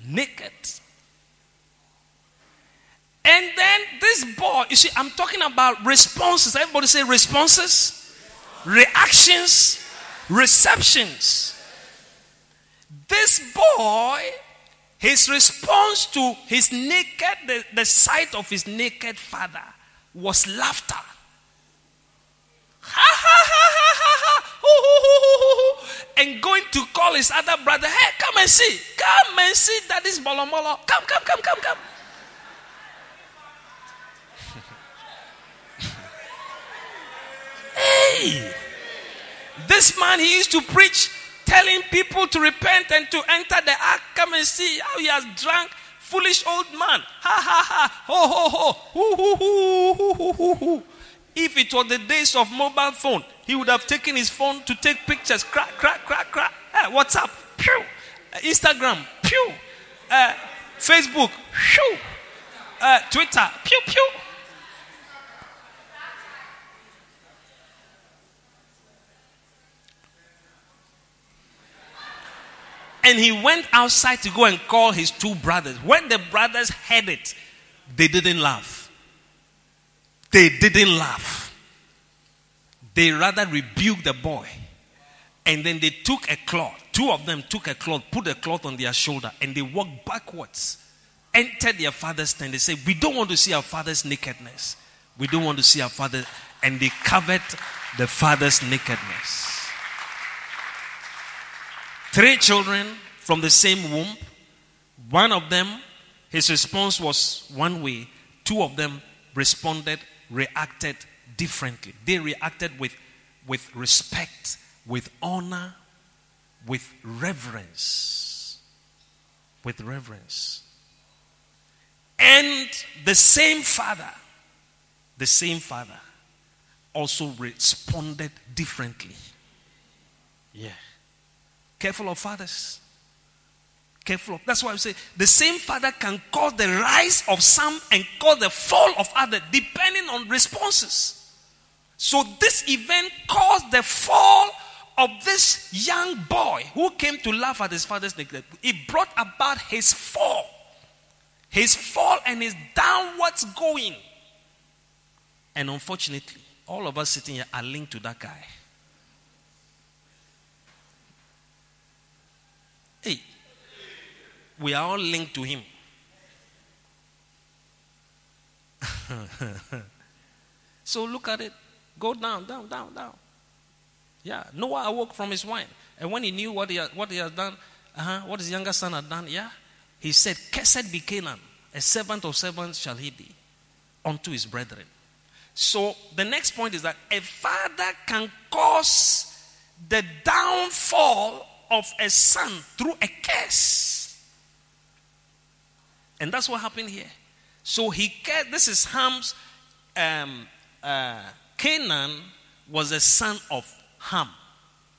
Naked. And then this boy, you see, I'm talking about responses. Everybody say responses, reactions, receptions. This boy, His response to his naked, the, the sight of his naked father was laughter. Ha ha ha ha ha ha. And going to call his other brother, hey, come and see. Come and see daddy's bolomolo. Come, come, come, come, come. hey! This man, he used to preach telling people to repent and to enter the ark. Come and see how he has drunk. Foolish old man. Ha ha ha. Ho ho ho. Hoo hoo hoo hoo hoo hoo. If it was the days of mobile phone, he would have taken his phone to take pictures. Crack, crack, crack, crack. Hey, WhatsApp. Pew. Uh, Instagram. Pew. Uh, Facebook. Pew. Uh, Twitter. Pew, pew. And he went outside to go and call his two brothers. When the brothers heard it, they didn't laugh. They didn't laugh. They rather rebuked the boy. And then they took a cloth. Two of them took a cloth, put a cloth on their shoulder, and they walked backwards. Entered their father's tent. They said, We don't want to see our father's nakedness. We don't want to see our father. And they covered the father's nakedness. Three children from the same womb. One of them, his response was one way. Two of them responded, reacted differently. They reacted with, with respect, with honor, with reverence. With reverence. And the same father, the same father also responded differently. Yeah. Careful of fathers. Careful of. That's why I say the same father can cause the rise of some and cause the fall of others, depending on responses. So this event caused the fall of this young boy who came to laugh at his father's neglect. It brought about his fall. His fall and his downwards going. And unfortunately, all of us sitting here are linked to that guy. Hey, we are all linked to him. so look at it. Go down, down, down, down. Yeah, Noah awoke from his wine. And when he knew what he had, what he had done, uh-huh, what his younger son had done, yeah, he said, Cursed be Canaan, a servant of servants shall he be unto his brethren. So the next point is that a father can cause the downfall of a son through a curse. And that's what happened here. So he cared. This is Ham's. Um, uh, Canaan was a son of Ham.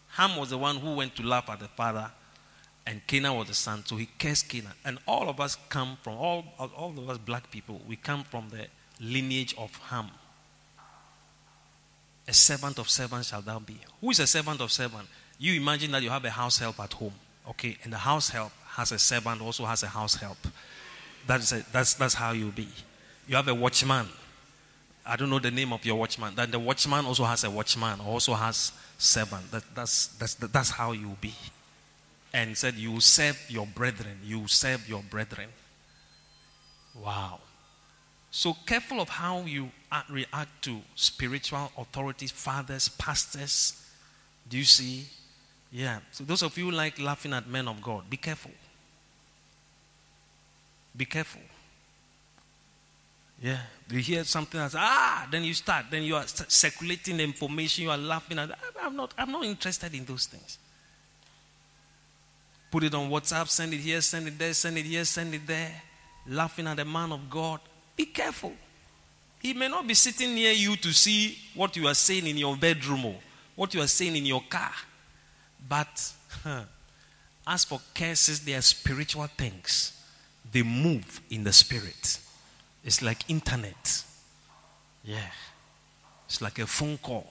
Ham was the one who went to laugh at the father, and Canaan was the son. So he cursed Canaan. And all of us come from all, all of us black people. We come from the lineage of Ham. A servant of servants shall thou be. Who is a servant of servant? You imagine that you have a house help at home, okay, and the house help has a servant, also has a house help. That's, that's, that's how you'll be. You have a watchman. I don't know the name of your watchman. Then the watchman also has a watchman, also has servant. That, that's, that's, that's how you'll be. And said, You serve your brethren. You serve your brethren. Wow. So careful of how you react to spiritual authorities, fathers, pastors. Do you see? Yeah. So those of you like laughing at men of God, be careful. Be careful. Yeah. You hear something else, ah, then you start, then you are circulating the information, you are laughing at I'm not I'm not interested in those things. Put it on WhatsApp, send it here, send it there, send it here, send it there. Laughing at the man of God. Be careful. He may not be sitting near you to see what you are saying in your bedroom or what you are saying in your car. But huh, as for curses, they are spiritual things. They move in the spirit. It's like internet. Yeah. It's like a phone call.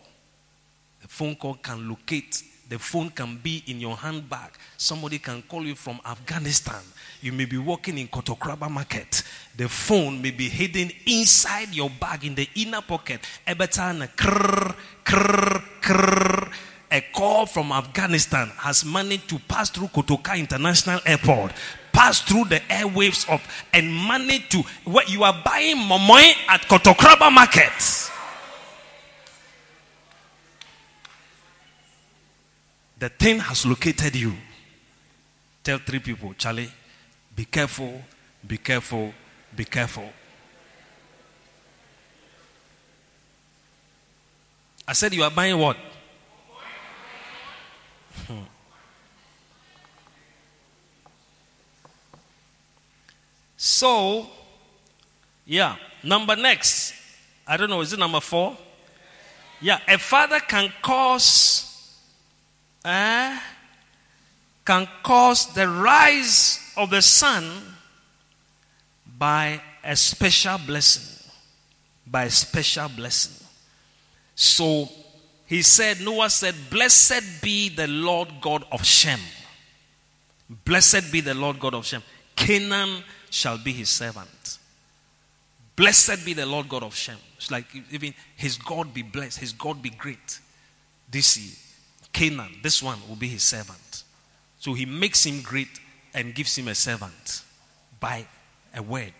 A phone call can locate. The phone can be in your handbag. Somebody can call you from Afghanistan. You may be walking in Kotokuraba market. The phone may be hidden inside your bag in the inner pocket. Every time, krrr, krrr, krrr, a call from Afghanistan has managed to pass through Kotoka International Airport, pass through the airwaves of and manage to what you are buying momoy at Kotokuraba market. The thing has located you. Tell three people, Charlie, be careful, be careful, be careful. I said you are buying what? So, yeah, number next. I don't know, is it number four? Yeah, a father can cause, eh, can cause the rise of the sun by a special blessing. By a special blessing. So he said, Noah said, Blessed be the Lord God of Shem. Blessed be the Lord God of Shem. Canaan shall be his servant. Blessed be the Lord God of Shem. It's like even his God be blessed, his God be great. This year, Canaan, this one will be his servant. So he makes him great and gives him a servant by a word.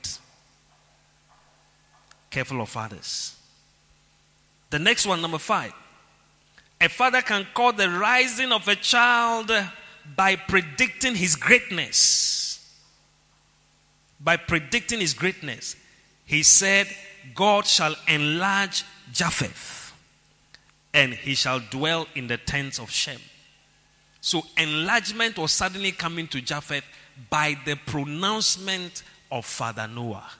Careful of others. The next one, number five. A father can call the rising of a child by predicting his greatness by predicting his greatness, he said, God shall enlarge Japheth, and he shall dwell in the tents of Shem. So enlargement was suddenly coming to Japheth by the pronouncement of Father Noah.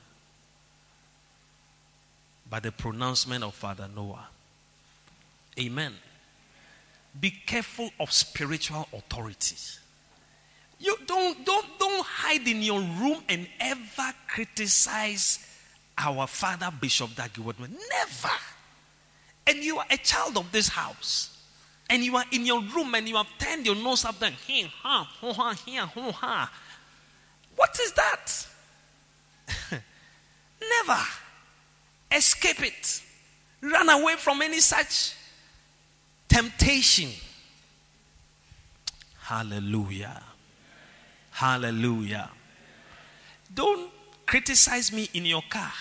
By the pronouncement of Father Noah. Amen. Be careful of spiritual authority. You don't, don't, don't hide in your room and ever criticize our father, Bishop Dag Heward-Mills. Never. And you are a child of this house. And you are in your room and you have turned your nose up there. What is that? Never. Escape it. Run away from any such temptation. Hallelujah. Hallelujah. Don't criticize me in your car.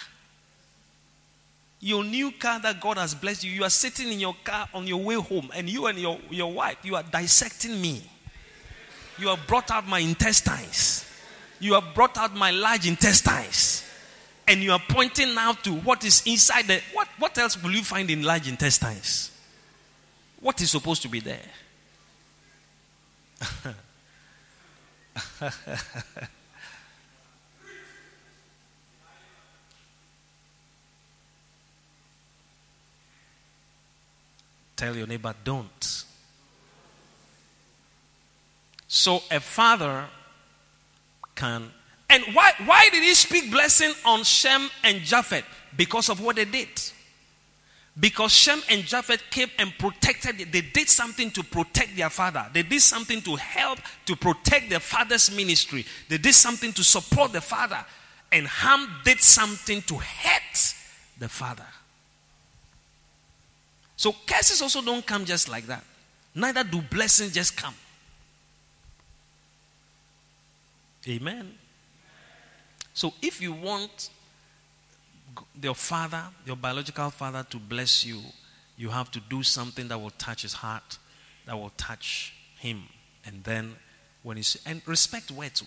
Your new car that God has blessed you, you are sitting in your car on your way home, and you and your, your wife, you are dissecting me. You have brought out my intestines. You have brought out my large intestines. And you are pointing now to what is inside the. What, what else will you find in large intestines? What is supposed to be there? Tell your neighbor, don't. So a father can. And why, why did he speak blessing on Shem and Japheth? Because of what they did. Because Shem and Japheth came and protected, they did something to protect their father. They did something to help to protect their father's ministry. They did something to support the father. And Ham did something to hurt the father. So curses also don't come just like that. Neither do blessings just come. Amen. So if you want your father, your biological father, to bless you, you have to do something that will touch his heart, that will touch him. And then when you and respect words,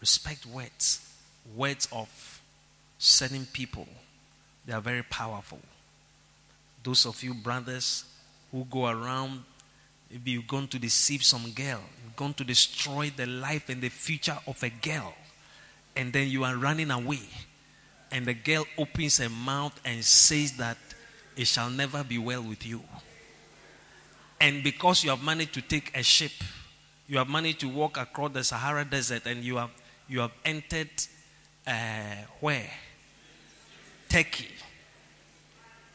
respect words, words of certain people, they are very powerful. Those of you brothers who go around, maybe you're going to deceive some girl, you're going to destroy the life and the future of a girl, and then you are running away and the girl opens her mouth and says that it shall never be well with you. And because you have managed to take a ship, you have managed to walk across the Sahara Desert, and you have you have entered uh, where Turkey,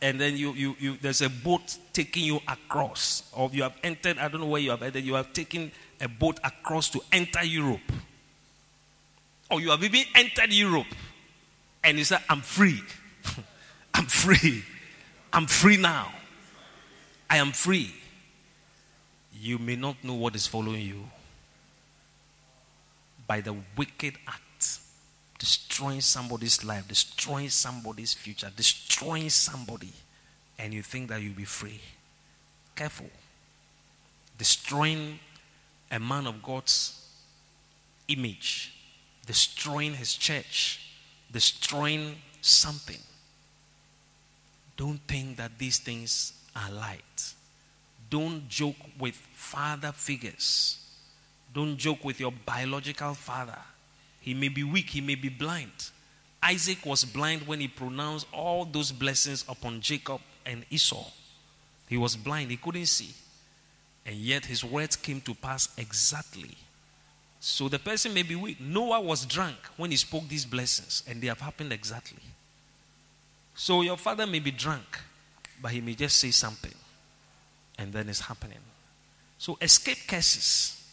and then you, you you there's a boat taking you across, or you have entered. I don't know where you have entered. You have taken a boat across to enter Europe, or you have even entered Europe and he said, I'm free. I'm free. I'm free now. I am free. You may not know what is following you. by the wicked act, destroying somebody's life, destroying somebody's future, destroying somebody, and you think that you'll be free. Careful. Destroying a man of God's image, destroying his church, destroying something. Don't think that these things are light. Don't joke with father figures. Don't joke with your biological father. He may be weak, he may be blind. Isaac was blind when he pronounced all those blessings upon Jacob and Esau. He was blind, he couldn't see. And yet his words came to pass exactly. So the person may be weak. Noah was drunk when he spoke these blessings, and they have happened exactly. So your father may be drunk, but he may just say something, and then it's happening. So escape curses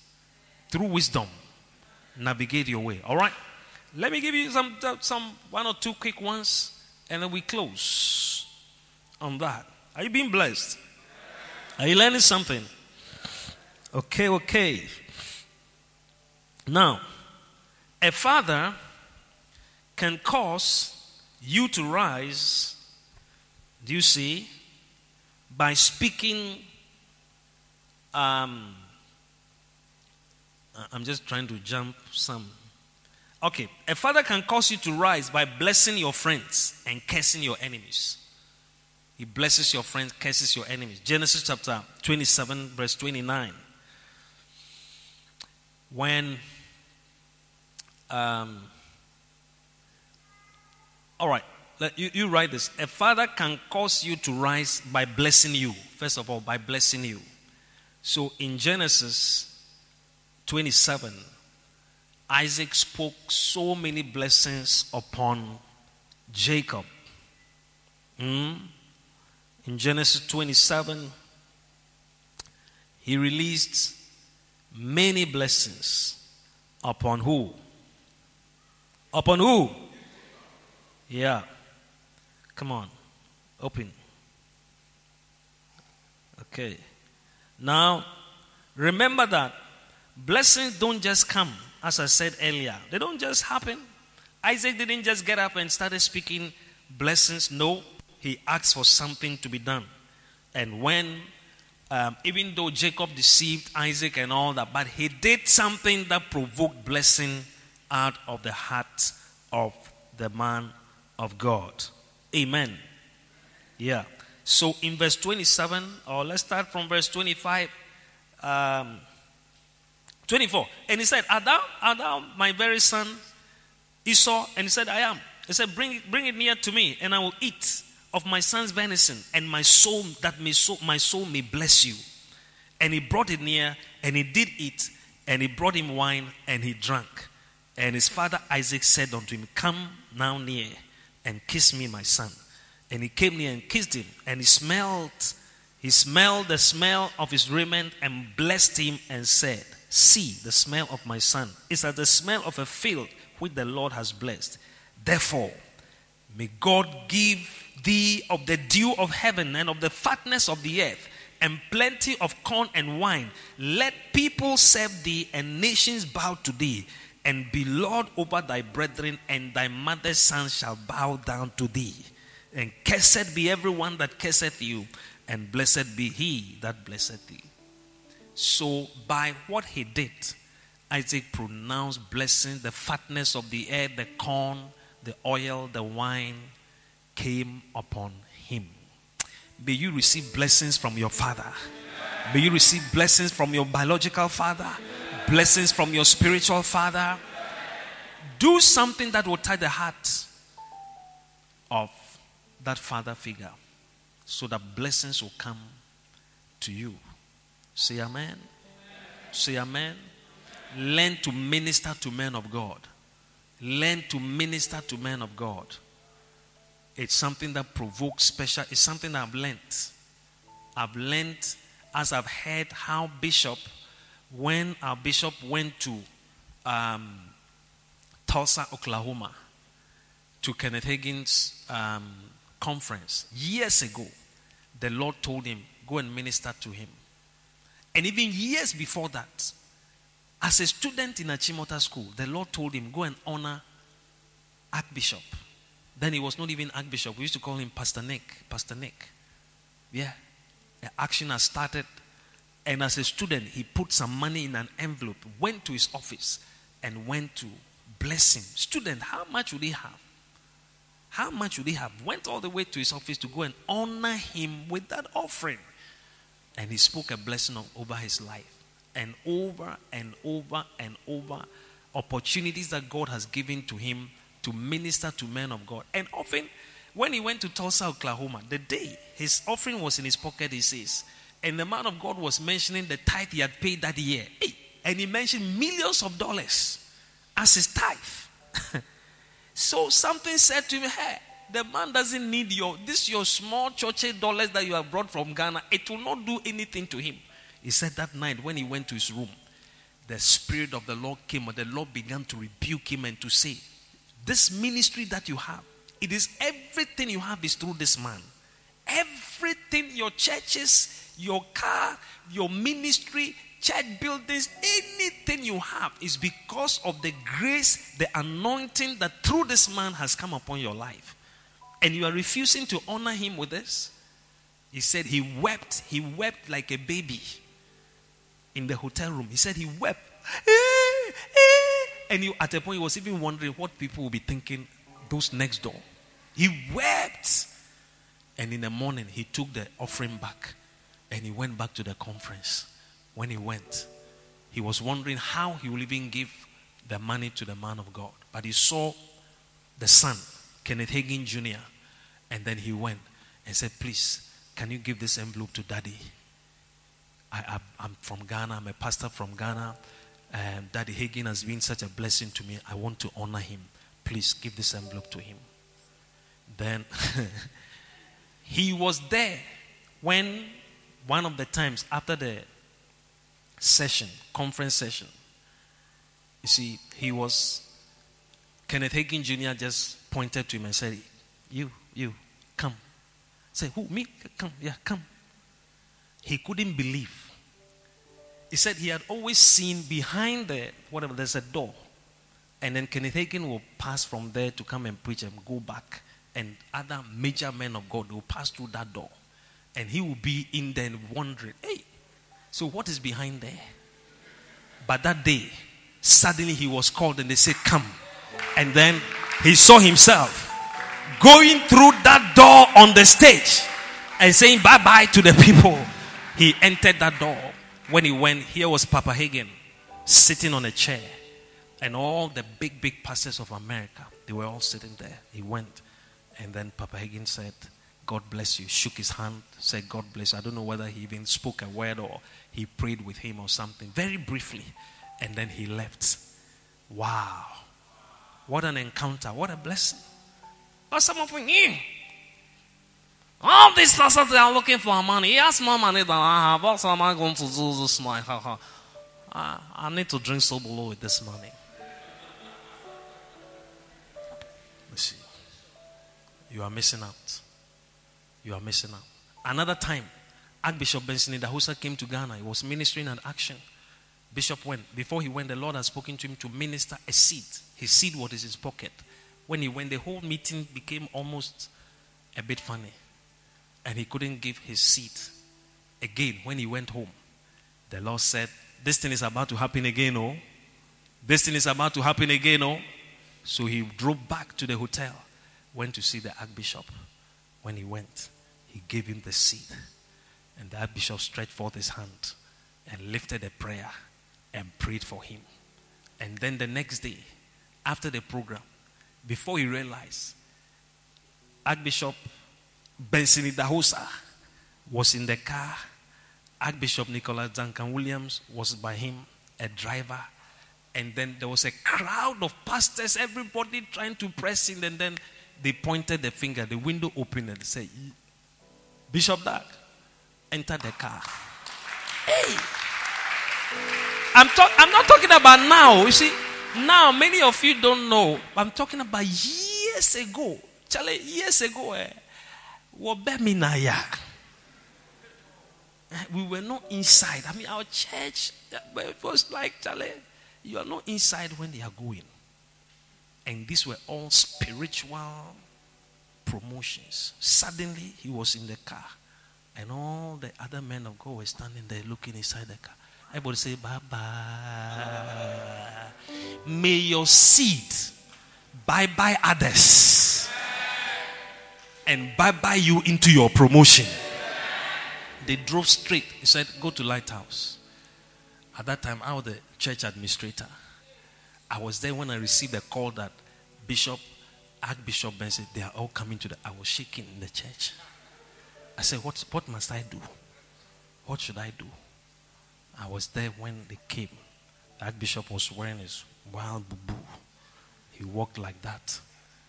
through wisdom. Navigate your way. All right. Let me give you some some one or two quick ones, and then we close on that. Are you being blessed? Are you learning something? Okay, okay. Now, a father can cause you to rise, do you see, by speaking. Um, I'm just trying to jump some. Okay, a father can cause you to rise by blessing your friends and cursing your enemies. He blesses your friends, curses your enemies. Genesis chapter 27, verse 29. When, um, all right, you, you write this. A father can cause you to rise by blessing you. First of all, by blessing you. So in Genesis 27, Isaac spoke so many blessings upon Jacob. Mm? In Genesis 27, he released many blessings upon who? Upon who? Yeah. Come on. Open. Okay. Now, remember that blessings don't just come, as I said earlier. They don't just happen. Isaac didn't just get up and started speaking blessings. No, he asked for something to be done. And when, um, even though Jacob deceived Isaac and all that, but he did something that provoked blessing out of the heart of the man of God. Amen. Yeah. So in verse 27, or let's start from verse 25. Um, 24. And he said, Are thou, are thou my very son Esau? And he said, I am. He said, Bring bring it near to me, and I will eat of my son's venison, and my soul that may so, my soul may bless you. And he brought it near, and he did eat, and he brought him wine, and he drank. And his father Isaac said unto him, Come now near and kiss me, my son. And he came near and kissed him, and he smelled, he smelled the smell of his raiment and blessed him and said, See, the smell of my son is as the smell of a field which the Lord has blessed. Therefore, may God give thee of the dew of heaven and of the fatness of the earth and plenty of corn and wine. Let people serve thee and nations bow to thee. And be Lord over thy brethren, and thy mother's sons shall bow down to thee. And cursed be everyone that curseth you, and blessed be he that blesseth thee. So, by what he did, Isaac pronounced blessing, the fatness of the earth, the corn, the oil, the wine, came upon him. May you receive blessings from your father. May you receive blessings from your biological father, blessings from your spiritual father. Do something that will tie the heart of that father figure so that blessings will come to you. Say amen. Say amen. Learn to minister to men of God. Learn to minister to men of God. It's something that provokes special. It's something I've learned. I've learned as I've heard how Bishop, when our Bishop went to um, Tulsa, Oklahoma, to Kenneth Hagin's um, conference years ago, the Lord told him, Go and minister to him. And even years before that, As a student in Achimota school, the Lord told him, Go and honor Archbishop. Then he was not even Archbishop. We used to call him Pastor Nick. Pastor Nick. Yeah. The action has started. And as a student, he put some money in an envelope, went to his office, and went to bless him. Student, how much would he have? How much would he have? Went all the way to his office to go and honor him with that offering. And he spoke a blessing over his life. And over and over and over, opportunities that God has given to him to minister to men of God. And often, when he went to Tulsa, Oklahoma, the day his offering was in his pocket, he says, and the man of God was mentioning the tithe he had paid that year. Hey, and he mentioned millions of dollars as his tithe. so something said to him, Hey, the man doesn't need your this your small church dollars that you have brought from Ghana. It will not do anything to him. He said that night when he went to his room, the spirit of the Lord came and the Lord began to rebuke him and to say, This ministry that you have, it is everything you have is through this man. Everything, your churches, your car, your ministry, church buildings, anything you have is because of the grace, the anointing that through this man has come upon your life. And you are refusing to honor him with this? He said he wept. He wept like a baby in the hotel room. He said he wept. Eh, eh. And you, at a point, he was even wondering what people will be thinking those next door. He wept. And in the morning, he took the offering back and he went back to the conference. When he went, he was wondering how he would even give the money to the man of God. But he saw the son, Kenneth Hagin Jr., and then he went and said, Please, can you give this envelope to daddy? I, am from Ghana. I'm a pastor from Ghana. And Daddy Hagin has been such a blessing to me. I want to honor him. Please give this envelope to him. Then he was there when one of the times after the session, conference session, you see, he was, Kenneth Hagin Jr. just pointed to him and said, You, you, come. Say, Who? Me? Come. Yeah, come. He couldn't believe. He said he had always seen behind the whatever there's a door. And then Kenneth Hagin will pass from there to come and preach and go back. And other major men of God will pass through that door. And he will be in there wondering, hey, so what is behind there? But that day, suddenly he was called and they said, Come. And then he saw himself going through that door on the stage and saying bye bye to the people. He entered that door. When he went, here was Papa Hagin sitting on a chair. And all the big, big pastors of America, they were all sitting there. He went. And then Papa Hagin said, God bless you. Shook his hand, said, God bless you. I don't know whether he even spoke a word or he prayed with him or something, very briefly. And then he left. Wow. What an encounter. What a blessing. But some of you, hmm. all these pastors they are looking for money. He has more money than I have. What am I going to do this night? I, need to drink so Sobolo with this money. Let's see. You are missing out. You are missing out. Another time, Archbishop Benson Idahosa came to Ghana. He was ministering an action. Bishop went. Before he went, the Lord had spoken to him to minister a seed. His seed was in his pocket. When he went, the whole meeting became almost a bit funny. And he couldn't give his seed. Again, when he went home, the Lord said, This thing is about to happen again, oh. This thing is about to happen again, oh. So he drove back to the hotel, went to see the Archbishop. When he went, he gave him the seed. And the Archbishop stretched forth his hand and lifted a prayer and prayed for him. And then the next day, after the program, before he realized, Archbishop Benson Idahosa was in the car. Archbishop Nicholas Duncan Williams was by him, a driver. And then there was a crowd of pastors, everybody trying to press in. And then they pointed the finger, the window opened and said, Bishop Dag, enter the car. Hey! I'm, talk- I'm not talking about now. You see, now many of you don't know. I'm talking about years ago. Charlie, years ago. Eh, we were not inside. I mean, our church it was like Charlie. You are not inside when they are going. And these were all spiritual promotions. Suddenly, he was in the car, and all the other men of God were standing there looking inside the car. Everybody say, Bye bye. May your seed bye bye others and bye bye you into your promotion. They drove straight. He said, Go to Lighthouse. At that time, I was the church administrator. I was there when I received the call that Bishop, Archbishop Ben said, They are all coming to the. I was shaking in the church. I said, What, what must I do? What should I do? I was there when they came. The Archbishop was wearing his wild boo He walked like that.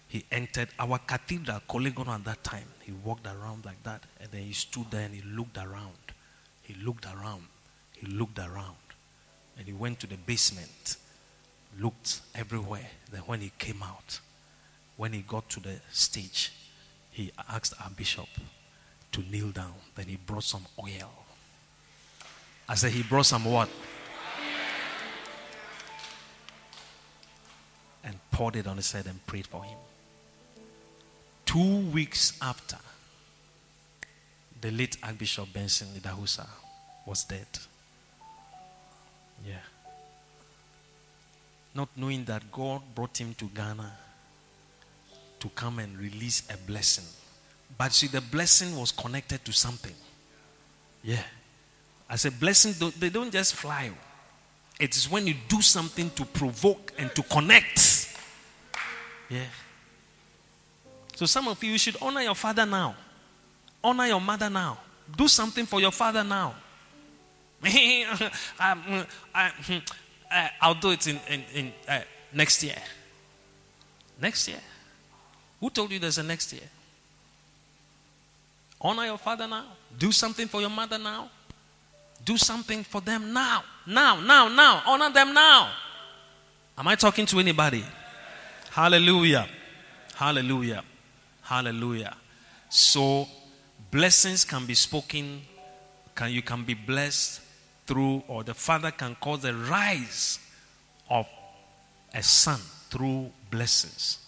He entered our cathedral, Korle Gonno at that time. He walked around like that. And then he stood there and he looked around. He looked around. He looked around. And he went to the basement, looked everywhere. Then when he came out, when he got to the stage, he asked our bishop to kneel down. Then he brought some oil. I said, he brought some what? And poured it on his head and prayed for him. Two weeks after, the late Archbishop Benson Idahosa was dead. Yeah. Not knowing that God brought him to Ghana to come and release a blessing. But see, the blessing was connected to something. Yeah. I said, blessings, they don't just fly. It is when you do something to provoke and to connect. Yeah. So some of you, you should honor your father now. Honor your mother now. Do something for your father now. I, will do it in, in, in uh, next year. Next year. Who told you there's a next year? Honor your father now. Do something for your mother now. Do something for them now. Now, now, now. Honor them now. Am I talking to anybody? Hallelujah. Hallelujah. Hallelujah. So, blessings can be spoken. Can, you can be blessed through, or the Father can cause the rise of a son through blessings.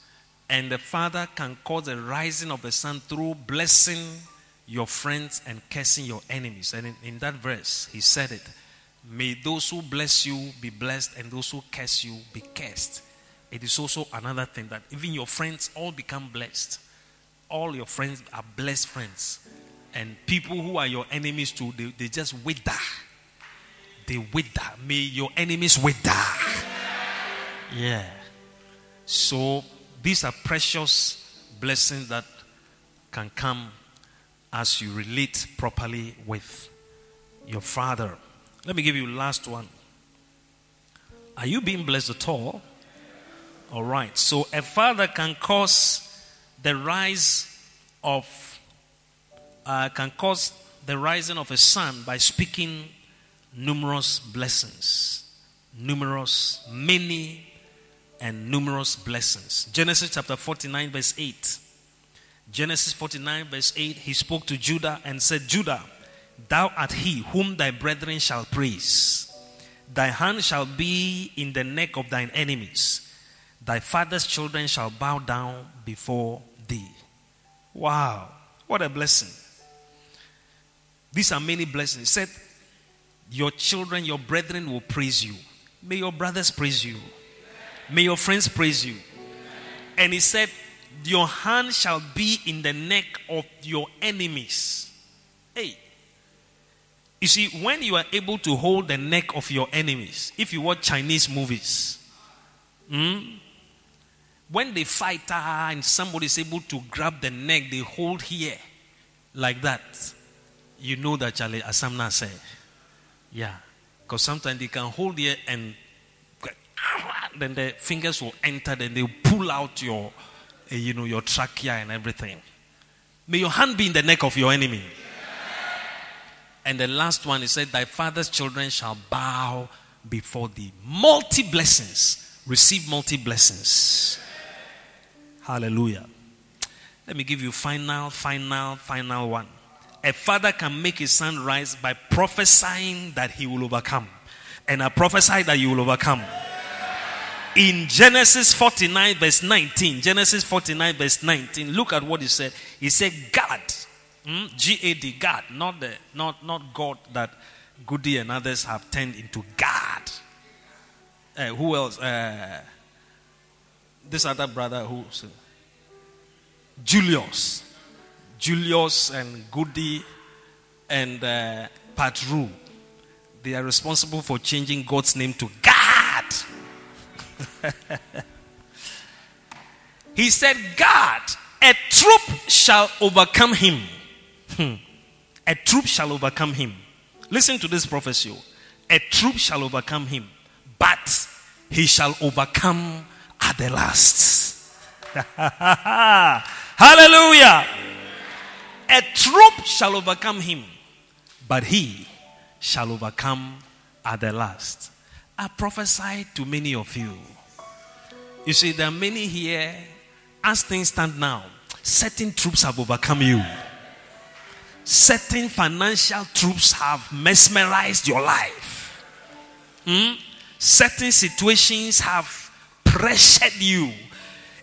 And the Father can cause the rising of the son through blessing your friends and cursing your enemies. And in, in that verse, he said it May those who bless you be blessed, and those who curse you be cursed. It is also another thing that even your friends all become blessed. All your friends are blessed friends. And people who are your enemies too, they, they just wither. They wither. May your enemies wither. Yeah. So these are precious blessings that can come as you relate properly with your father. Let me give you last one. Are you being blessed at all? All right. So a father can cause the rise of uh, can cause the rising of a son by speaking numerous blessings, numerous, many, and numerous blessings. Genesis chapter 49, verse 8. Genesis 49, verse 8, he spoke to Judah and said, Judah, thou art he whom thy brethren shall praise. Thy hand shall be in the neck of thine enemies. Thy father's children shall bow down before thee. Wow, what a blessing. These are many blessings. He said, Your children, your brethren will praise you. May your brothers praise you. May your friends praise you. And he said, your hand shall be in the neck of your enemies. Hey. You see, when you are able to hold the neck of your enemies, if you watch Chinese movies, hmm, when they fight ah, and somebody is able to grab the neck, they hold here like that. You know that Charlie Asamna said. Yeah. Because sometimes they can hold here and then the fingers will enter, then they will pull out your uh, you know, your trachea and everything. May your hand be in the neck of your enemy. And the last one, he said, Thy father's children shall bow before thee. Multi blessings. Receive multi blessings. Hallelujah. Let me give you final, final, final one. A father can make his son rise by prophesying that he will overcome. And I prophesy that you will overcome. In Genesis 49, verse 19, Genesis 49, verse 19, look at what he said. He said, God, mm, G A D, God, not, the, not, not God that Goody and others have turned into God. Uh, who else? Uh, this other brother who Julius. Julius and Goody and uh, Patru. They are responsible for changing God's name to God. He said, God, a troop shall overcome him. Hmm. A troop shall overcome him. Listen to this prophecy. A troop shall overcome him, but he shall overcome at the last. Hallelujah. A troop shall overcome him, but he shall overcome at the last. I prophesy to many of you. You see, there are many here, as things stand now, certain troops have overcome you. Certain financial troops have mesmerized your life. Hmm? Certain situations have pressured you.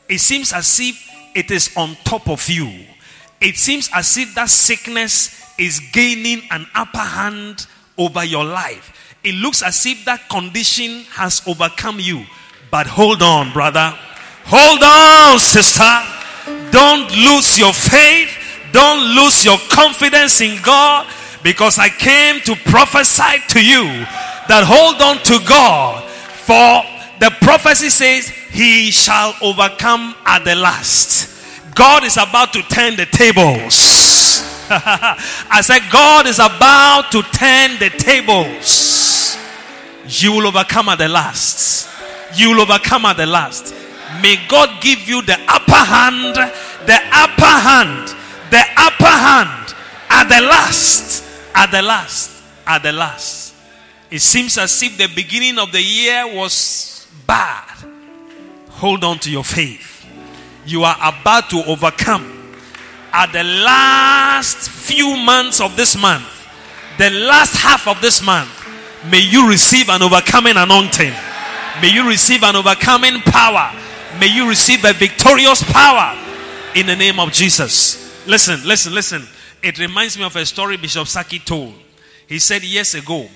It seems as if it is on top of you. It seems as if that sickness is gaining an upper hand over your life. It looks as if that condition has overcome you. But hold on, brother. Hold on, sister. Don't lose your faith. Don't lose your confidence in God because I came to prophesy to you that hold on to God. For the prophecy says, He shall overcome at the last. God is about to turn the tables. I said, God is about to turn the tables. You will overcome at the last. You will overcome at the last. May God give you the upper hand, the upper hand, the upper hand at the last, at the last, at the last. It seems as if the beginning of the year was bad. Hold on to your faith. You are about to overcome at the last few months of this month, the last half of this month, may you receive an overcoming anointing. May you receive an overcoming power. May you receive a victorious power in the name of Jesus. Listen, listen, listen. It reminds me of a story Bishop Saki told. He said years ago,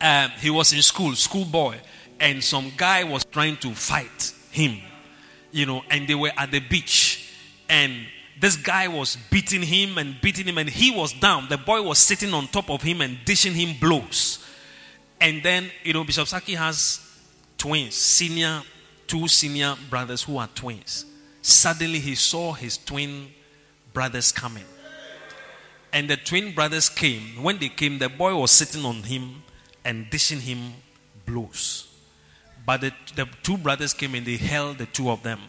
um, he was in school, schoolboy, and some guy was trying to fight him, you know, and they were at the beach, and this guy was beating him and beating him, and he was down. The boy was sitting on top of him and dishing him blows. And then, you know, Bishop Saki has twins, senior, two senior brothers who are twins. Suddenly, he saw his twin brothers coming. And the twin brothers came. When they came, the boy was sitting on him and dishing him blows. But the, the two brothers came and they held the two of them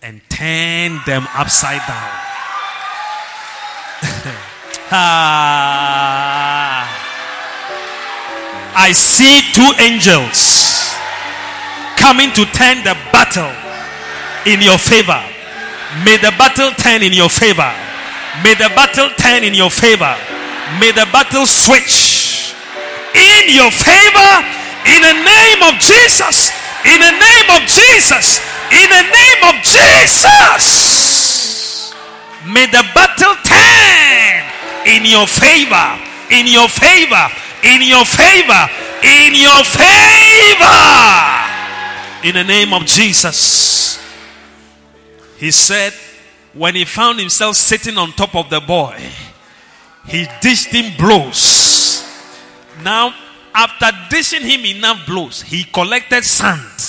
and turned them upside down. ah. I see two angels coming to turn the battle in your favor. May the battle turn in your favor. May the battle turn in your favor. May the battle switch in your favor in the name of Jesus. In the name of Jesus. In the name of Jesus. May the battle turn in your favor. In your favor. In your favor. In your favor. In the name of Jesus. He said, when he found himself sitting on top of the boy, he dished him blows. Now, after dishing him enough blows, he collected sand,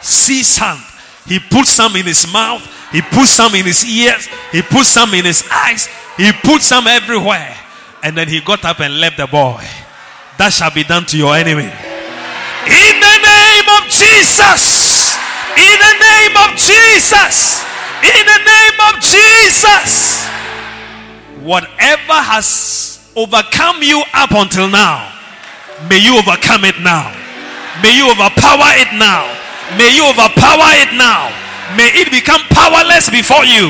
sea sand. He put some in his mouth, he put some in his ears, he put some in his eyes, he put some everywhere. And then he got up and left the boy. That shall be done to your enemy. In Jesus. In the name of Jesus. In the name of Jesus. Whatever has overcome you up until now, may you overcome it now. May you overpower it now. May you overpower it now. May it become powerless before you.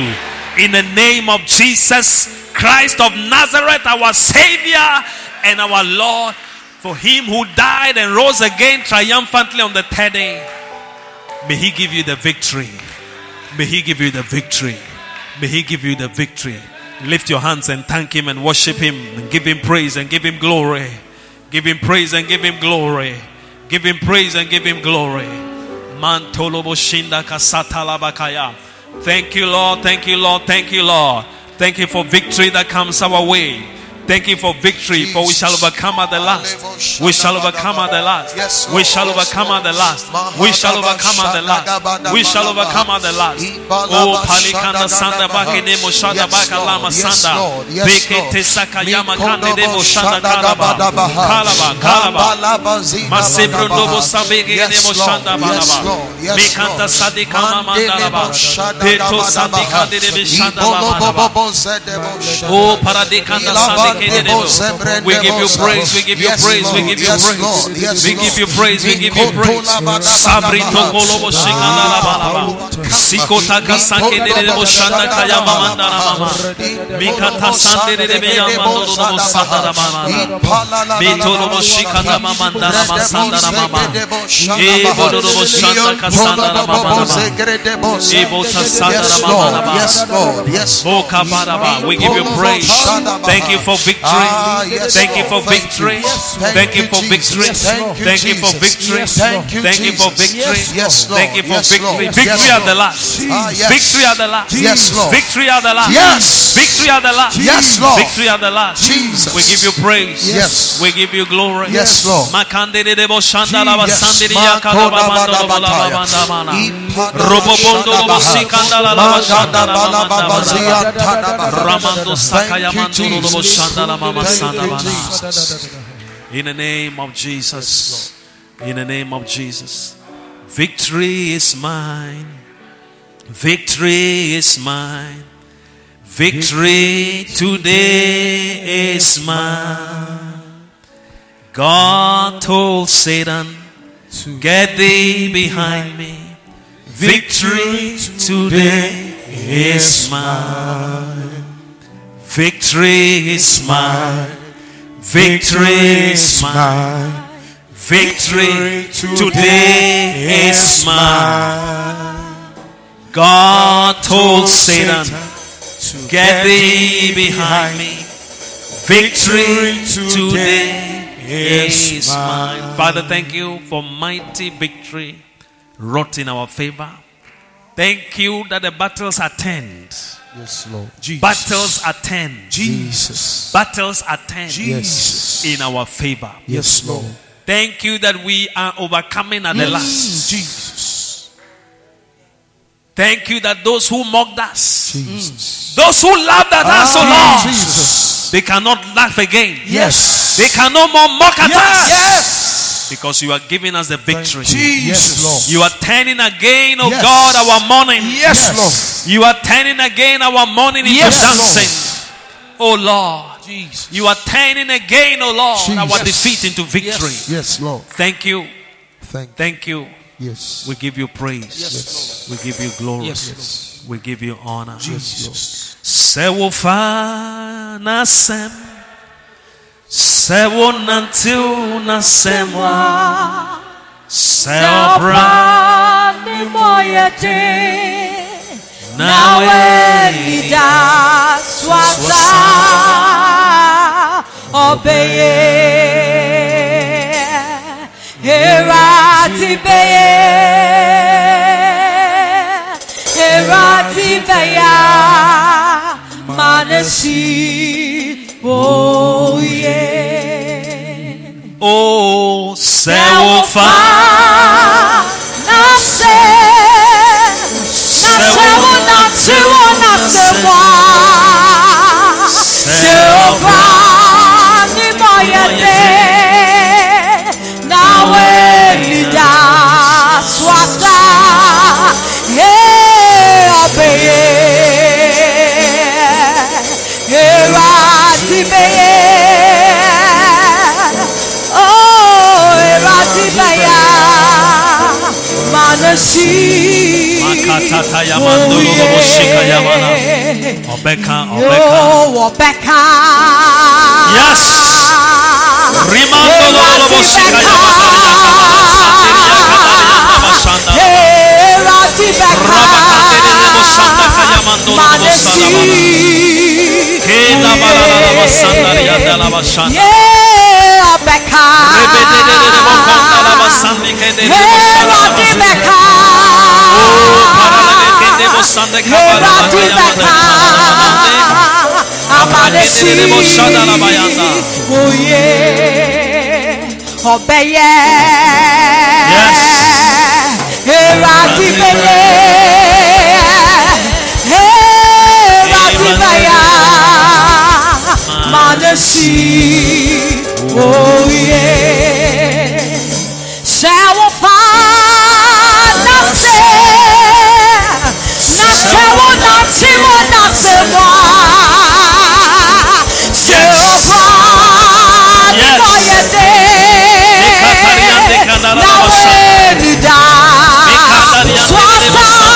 In the name of Jesus Christ of Nazareth, our Savior and our Lord, for him who died and rose again triumphantly on the third day May He give you the victory. May He give you the victory. May He give you the victory. Lift your hands and thank Him and worship Him and give Him praise and give Him glory. Give Him praise and give Him glory. Give Him praise and give Him glory. Thank you, Lord. Thank you, Lord. Thank you, Lord. Thank you for victory that comes our way. Thank you for victory, for we shall overcome at the last. We shall overcome at the last. We shall overcome at the last. We shall overcome at the last. We shall overcome at the last. Oh, Palikanda Sanda Bakine Moshada Bakalama Sanda. Beke Tesaka Yama Kande de Moshanda Kalaba. Kalaba, Kalaba. Masebro Nobo Sabege de Moshanda Balaba. Mikanta Sadika Mamandalaba. Peto Sadika de Bishanda Balaba. Oh, Paradikanda Sadika. We give you praise, we give you praise, we give you praise. We give you praise, we give you praise. Sabri tokolobo shikanda la balaba. Sikota kasake de de boshanda kaya mamanda la mama. Mikata sande de de beya mando do do sanda la mama. Mitolo bo shikanda mamanda la masanda la mama. Ebo do do boshanda kasanda la mama. Ebo tasanda la mama. Yes, Lord. Yes, Lord. We give you praise. Thank you for victory. Ah, yes, Thank you for Lord. Thank victory. you. Yes, Thank you for victory. Thank you, for victory. Thank you, Thank you for victory. Yes, Lord. Thank you for victory. Victory Yes, at the last. Ah. Victory at the last. Yes, Lord. Victory at the last. Yes. Victory at the last. Yes, Lord. Victory at the last. Jesus. We give you praise. Yes. We give you glory. Yes, Lord. Makande de debo shanda la Yes. basande de yakala Makoda babando lo bala badabataya. babanda mana. Ipada Robobondo lo shadabaha. bosikanda la la bashanda la Magada mamanda mana. balababazia tadabaha. Ramando sakaya Thank you, mando lo Jesus. boshanda la mama Thank sanda you, mana. Jesus. In the name of Jesus. In the name of Jesus. Victory is mine. Victory is mine. Victory today is mine. God told Satan, to Get thee behind me. Victory today is mine. Victory is mine. Victory is mine. Victory today is mine. God told Satan, to Get thee behind me. Victory today is mine. Father, thank you for mighty victory wrought in our favor. Thank you that the battles are turned. Yes, Lord. Battles are turned. Jesus. Battles are turned Jesus. in our favor. Yes, Lord. Thank you that we are overcoming at the last. Jesus. Thank you that those who mocked us, Jesus. those who laughed at us, oh Ah, Lord, Jesus. they cannot laugh again. Yes. They can no more mock at us. Yes. Because you are giving us the victory. Jesus. Lord. You are turning again, oh Yes. God, our mourning. Yes, Lord. You are turning again our mourning into Yes, dancing. Oh Lord. Jesus. You are turning again, oh Lord, our defeat into victory. Yes, Lord. Thank you. Thank Thank you. Yes. We give you praise. Yes. We give you glory. Yes. We give you honor. Jesus. Sewofa nasem. Sewo nantiu nasemwa. Seobra ni moyete nawe nawe lida swasa obeye erati beye erati beya manesi oye 是我那句话，笑话。Manasi. Makatata yamandolo oh, boshika yamana. Obeka, Obeka. Oh, Yes. Rimando lo boshika yamana. Yakadari yakadari yakabashanda. Hey, Sanda Kayamando Manesi. Keda Balala Basandari Andala Bashanda. Yeah, Becca. Rebedede Bokonda La Basandi Kede Yeah, Boshanda La Rati Basandi. Becca. Oh, Paralele Kede Bosande Yeah, Kabala Rati Bayamande. Becca. Amanesi. Rebedede Boshanda La Bayanda. Oh yeah. Obeye. Yes. Hey, Rati Beye. Hey, Rati Baya. Oh yeah. Shall find ourselves? Not shall we not see not say why. Shall we find Yes. for your Ekatarian de Now when you die, Ekatarian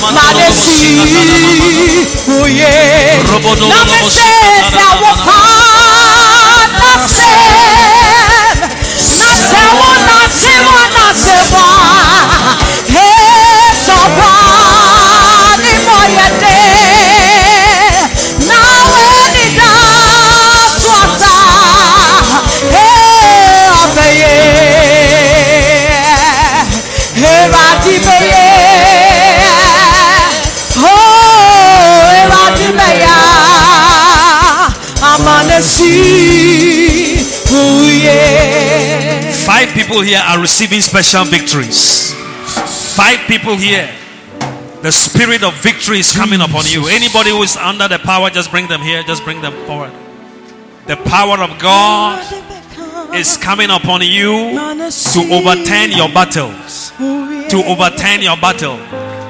Madesi. Oye. Na me se se wo people here are receiving special victories. Five people here. The spirit of victory is coming upon you. Anybody who is under the power, just bring them here. Just bring them forward. The power of God is coming upon you to overturn your battles. To overturn your battle.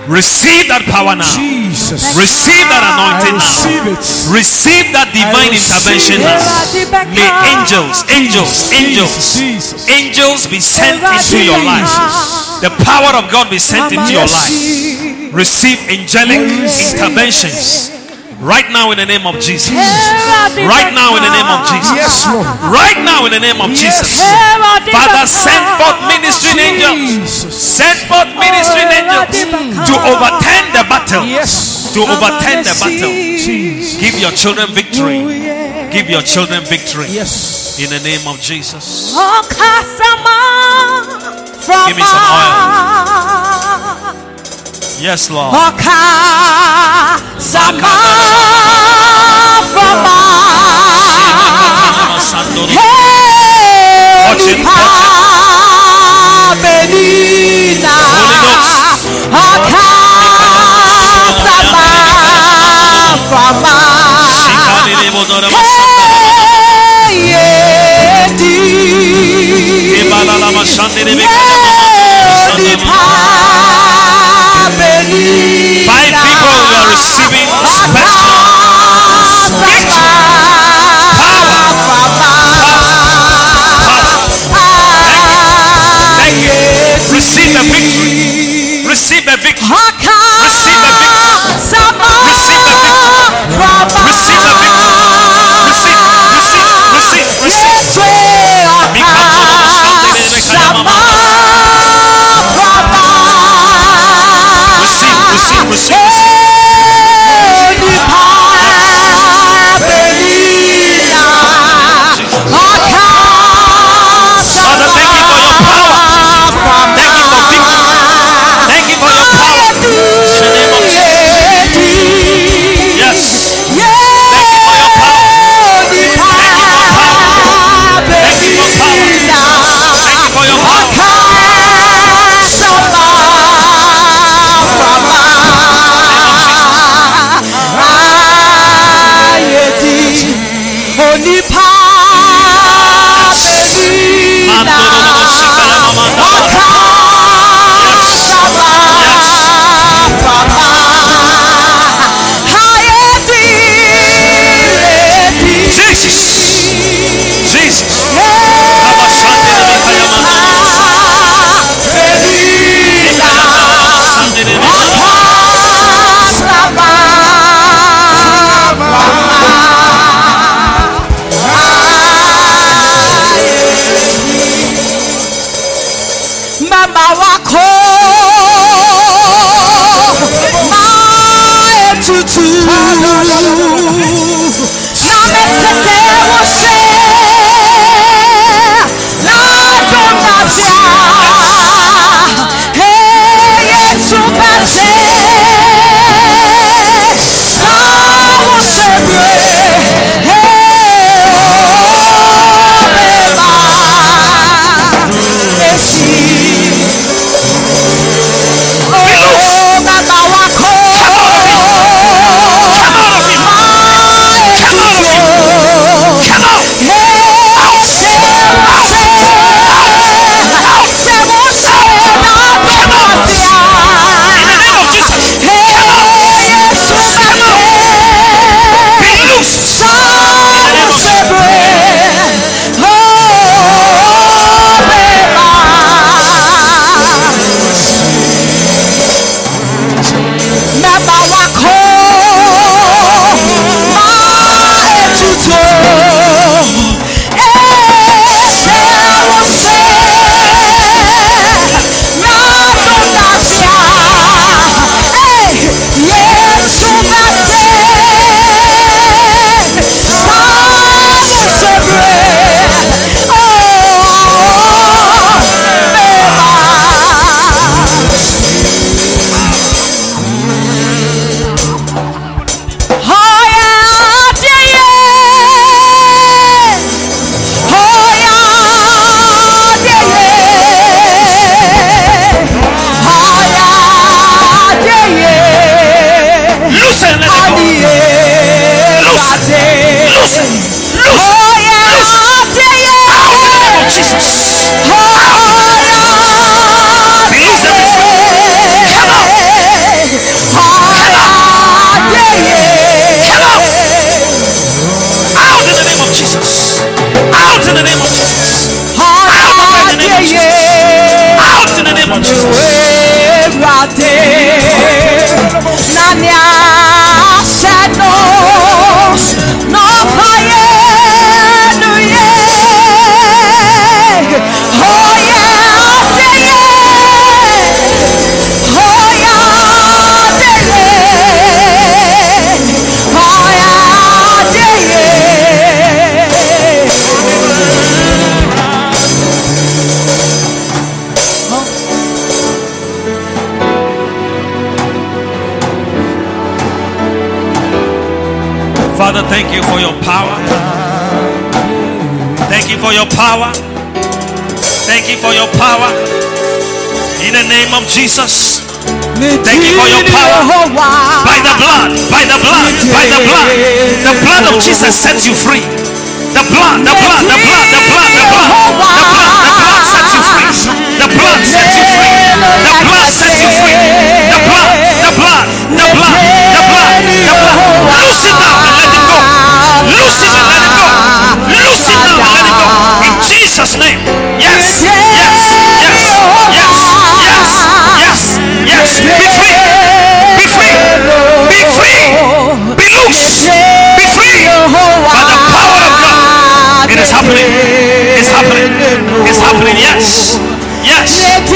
Receive that power now. Jesus. Receive that I anointing now. receive it. Receive that divine I intervention receive now. May angels, angels, angels, Jesus. angels be sent into your life. The power of God be sent into your life. Receive angelic interventions right now in the name of Jesus. Right now in the name of Jesus. Yes, Lord. Right now in the name of Jesus. Father, send forth ministering angels. Send forth ministering angels to overturn the battle. Yes. To overturn the battle. Give your children victory. Oh, Give your children victory. Yes. In the name of Jesus. Oh, Kasama from Give me some oil. oil. Yes, Lord. Kasama from oil. Hey, Watch it, Lipa Benina. Holy Ghost. Kasama from oil. Hey, yeah, dear. Five people who are receiving special Father, thank you for your power. Thank you for your power. Thank you for your power. In the name of Jesus. Thank you for your power. By the blood, by the blood, by the blood. The blood of Jesus sets you free. The blood, the blood, the blood, the blood, the blood, the blood, the blood sets you free. The blood sets you free. The blood sets you free. The blood, the blood, the blood, the blood, the blood. Loose it now and let. Loose it and let it go. Loose it now and let it go. In Jesus' name. Yes, yes, yes, yes, yes, yes, yes. Be free. Be free. Be free. Be loose. Be free. By the power of God. It is happening. It's happening. It's happening. Yes. Yes.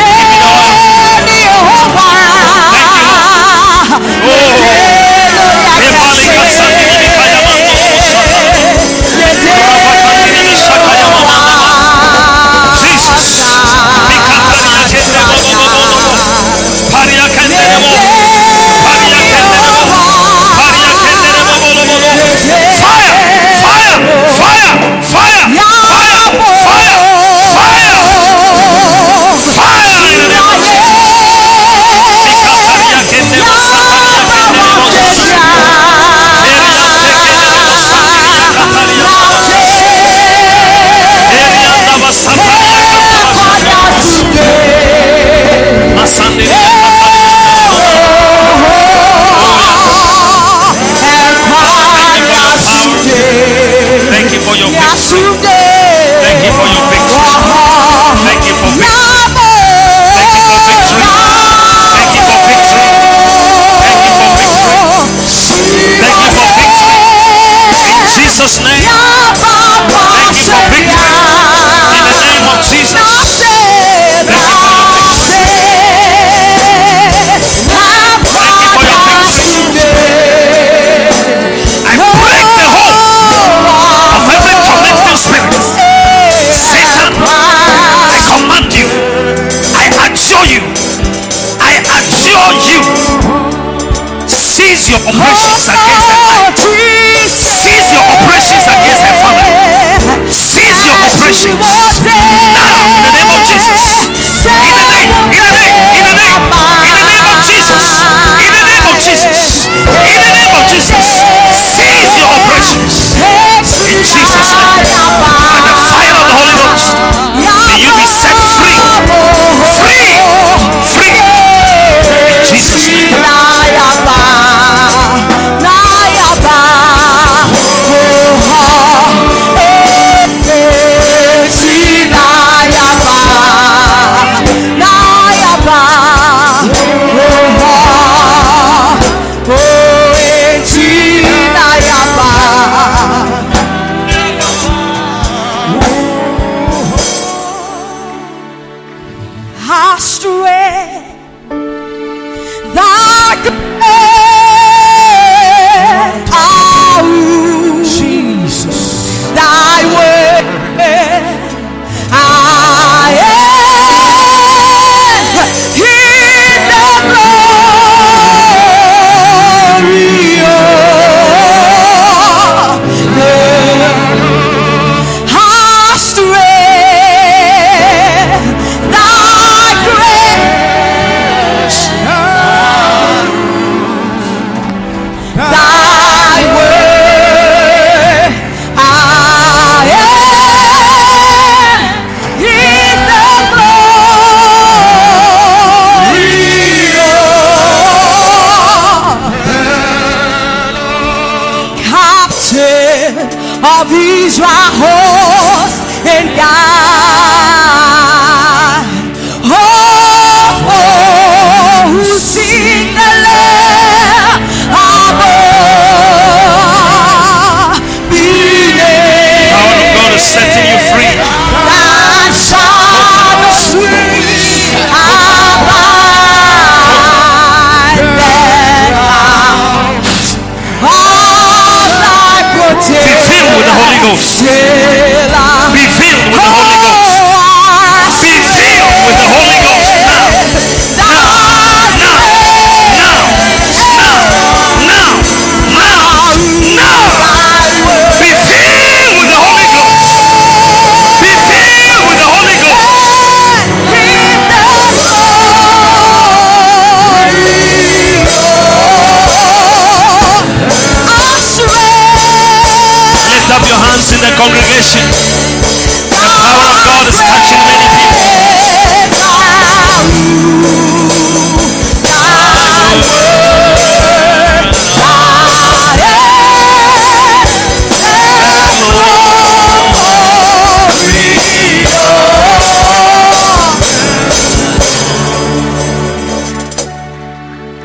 she won't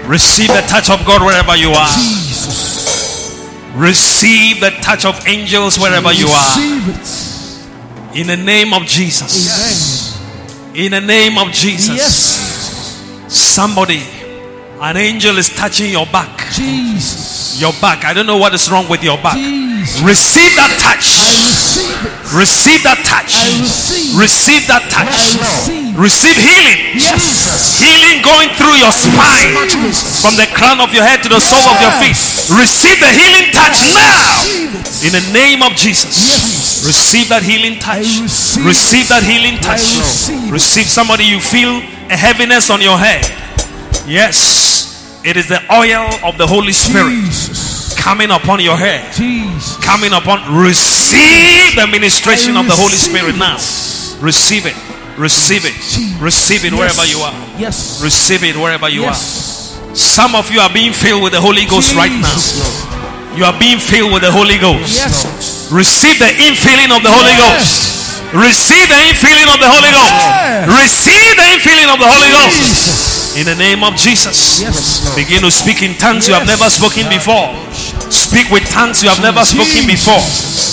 Receive the touch of God wherever you are. Jesus. Receive the touch of angels wherever you are. Receive it. In the name of Jesus. Amen. In the name of Jesus. Yes. Somebody, an angel is touching your back. Jesus. Your back. I don't know what is wrong with your back. Jesus. Receive that touch. I Receive it. Receive that touch. I receive. Receive that touch. Receive. Healing. Jesus. Healing going through your spine. From the crown of your head to the sole of your feet. Receive the healing touch now. In the name of Jesus. Yes. Receive that healing touch. Receive Receive that healing touch. receive. Receive somebody you feel a heaviness on your head. Yes. It is the oil of the Holy Spirit Jesus. coming upon your head. Jesus. Coming upon receive the ministration I of the Holy Spirit now. Receive it. Receive it. Receive it wherever you are. Yes. Receive it wherever you are. Some of you are being filled with the Holy Ghost right now. You are being filled with the Holy Ghost. Yes. Receive the infilling of the Holy Ghost. Receive the infilling of the Holy Ghost. Yes. Receive the infilling of the Holy Ghost. In the name of Jesus. Yes. Begin to speak in tongues you have never spoken before. Speak with tongues you have never spoken before.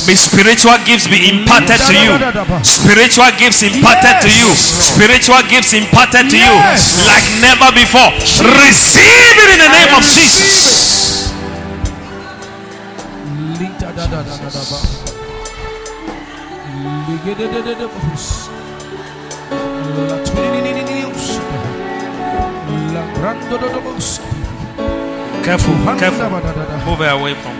May spiritual gifts be imparted to you. Spiritual gifts imparted to you. Spiritual gifts imparted to you like never before. Receive it in the name of Jesus. La twini Careful, careful. Move away from.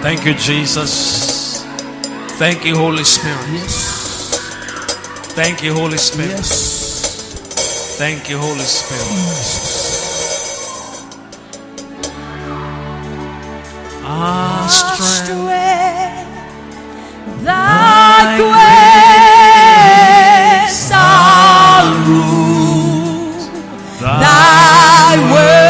Thank you, Jesus. Thank you, Holy Spirit. Yes. Thank you, Holy Spirit. Yes. Thank you, Holy Spirit. Ah, our strength. Thy grace our rule, thy word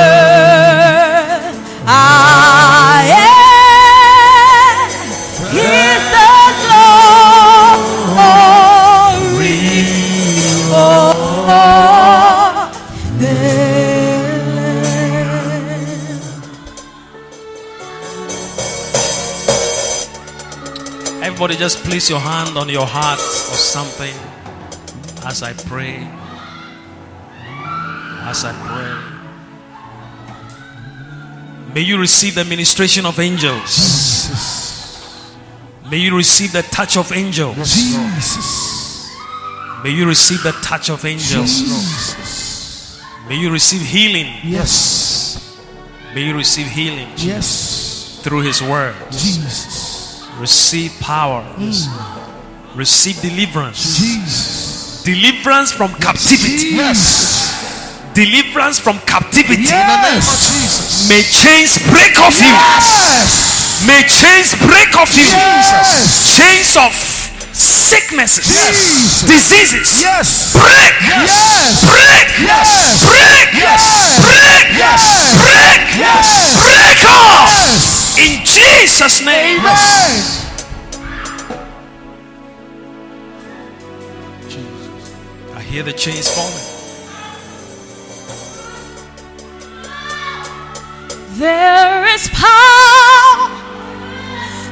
just place your hand on your heart or something as I pray. As I pray. May you receive the ministration of angels. May you receive the touch of angels. Jesus. May you receive the touch of angels. Jesus. May you receive healing. Yes. May you receive healing Yes. through His word. Jesus. Receive power. Mm. Receive deliverance. Jesus. Deliverance from captivity. Yes. Deliverance from captivity. Yes. May chains break off you. Yes. May chains break off you. Jesus. Chains of sicknesses, Jesus. diseases. Yes. Break. Yes. Break. Yes. Break. Yes. Break. Yes. Break. Yes. Break off. Yes. In Jesus' name. Amen. I hear the chains falling. There is power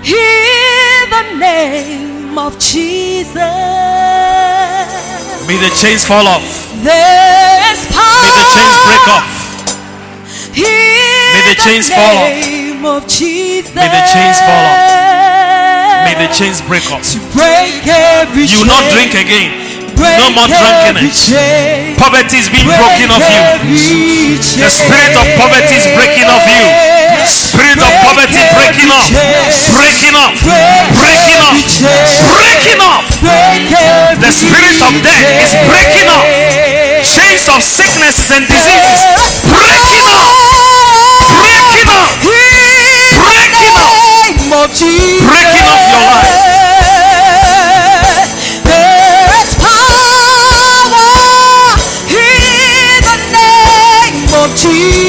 in the name of Jesus. May the chains fall off. There is power. May the chains break off. In May the chains fall off. of Jesus. May the chains fall off. May the chains break off. break every You will not drink again. break No more drunkenness. Poverty is being Break broken off you. every The spirit of poverty is breaking off you. Spirit of poverty breaking off. Breaking off. Breaking off. Breaking off. The spirit of death is breaking off. Chains of sicknesses and diseases breaking off. Breaking off. Breaking off. Breaking off your life. There is power in the name of Jesus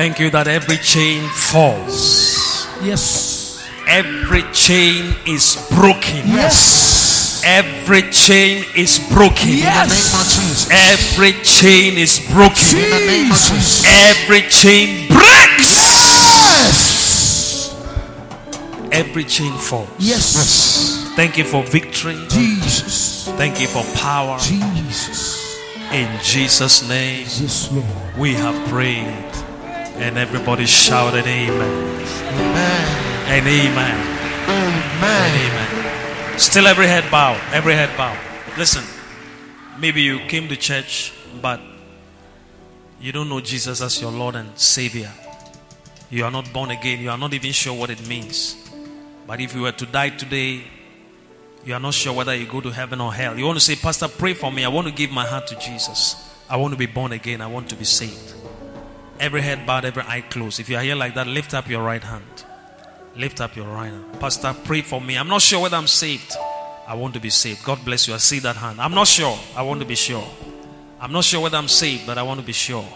thank you that every chain falls. Yes. Every chain is broken. Yes. Every chain is broken. Yes. Every chain is broken. Jesus. Every chain breaks. Yes. Every chain falls. Yes. Thank you for victory. Jesus. Thank you for power. Jesus. In Jesus' name, Yes, Lord. we have prayed. And everybody shouted, Amen. Amen. And Amen. Amen. Amen. Still every head bow. Every head bow. Listen, maybe you came to church, but you don't know Jesus as your Lord and Savior. You are not born again. You are not even sure what it means. But if you were to die today, you are not sure whether you go to heaven or hell. You want to say, Pastor, pray for me. I want to give my heart to Jesus. I want to be born again. I want to be saved. Every head bowed, every eye closed. If you are here like that, lift up your right hand. Lift up your right hand. Pastor, pray for me. I'm not sure whether I'm saved. I want to be saved. God bless you. I see that hand. I'm not sure. I want to be sure. I'm not sure whether I'm saved, but I want to be sure.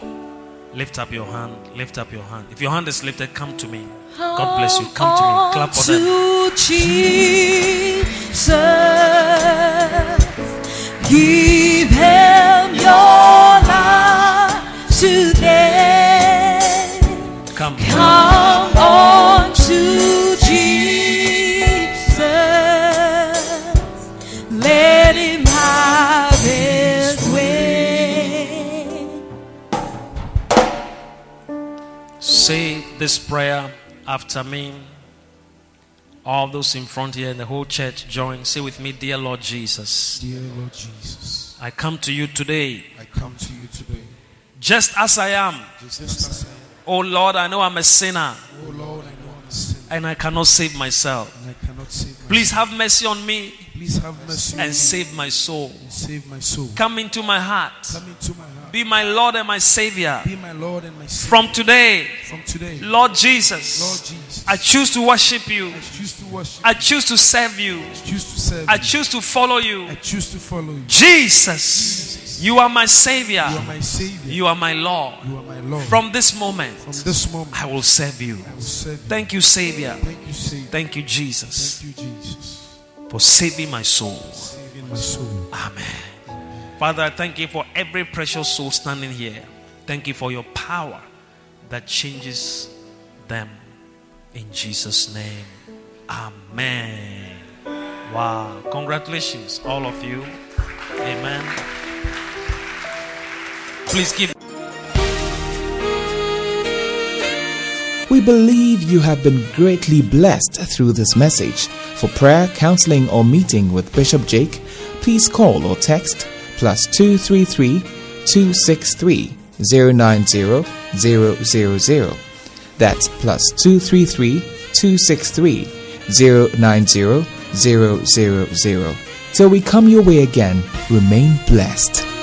Lift up your hand. Lift up your hand. If your hand is lifted, come to me. God bless you. Come to me. Clap for them. Jesus, give him your this prayer after me. All those in front here and the whole church join. Say with me, Dear Lord Jesus, Dear Lord Jesus, I come to you today I come to you today. just as I am. Just as I am. Oh Lord, I know I'm a sinner Oh Lord, I know I'm a sinner and I cannot save myself. and I cannot save myself. Please have mercy on me Please have mercy and me save my soul. save my soul. Come into my heart. Come into my heart. Be my Lord and my Savior. Be my Lord and my Savior. From today, From today, Lord Jesus, Lord Jesus, I choose to worship you. I choose to worship. I choose to serve you. I choose to serve. I you. choose to follow I you. choose to follow you. Jesus, Jesus. You are my Savior. You are my Savior. You are my Lord. You are my Lord. From this moment, From this moment, I will serve you. I will serve you. Thank you, Savior. Thank you, Savior. Thank you, Jesus, Thank you, Jesus. for saving my soul. Saving my soul. Amen. Father, I thank you for every precious soul standing here. Thank you for your power that changes them. In Jesus' name. Amen. Wow. Congratulations, all of you. Amen. Please give. We believe you have been greatly blessed through this message. For prayer, counseling, or meeting with Bishop Jake, please call or text plus 233 263 090 000. That's plus 233 263 090 000. Till we come your way again, remain blessed.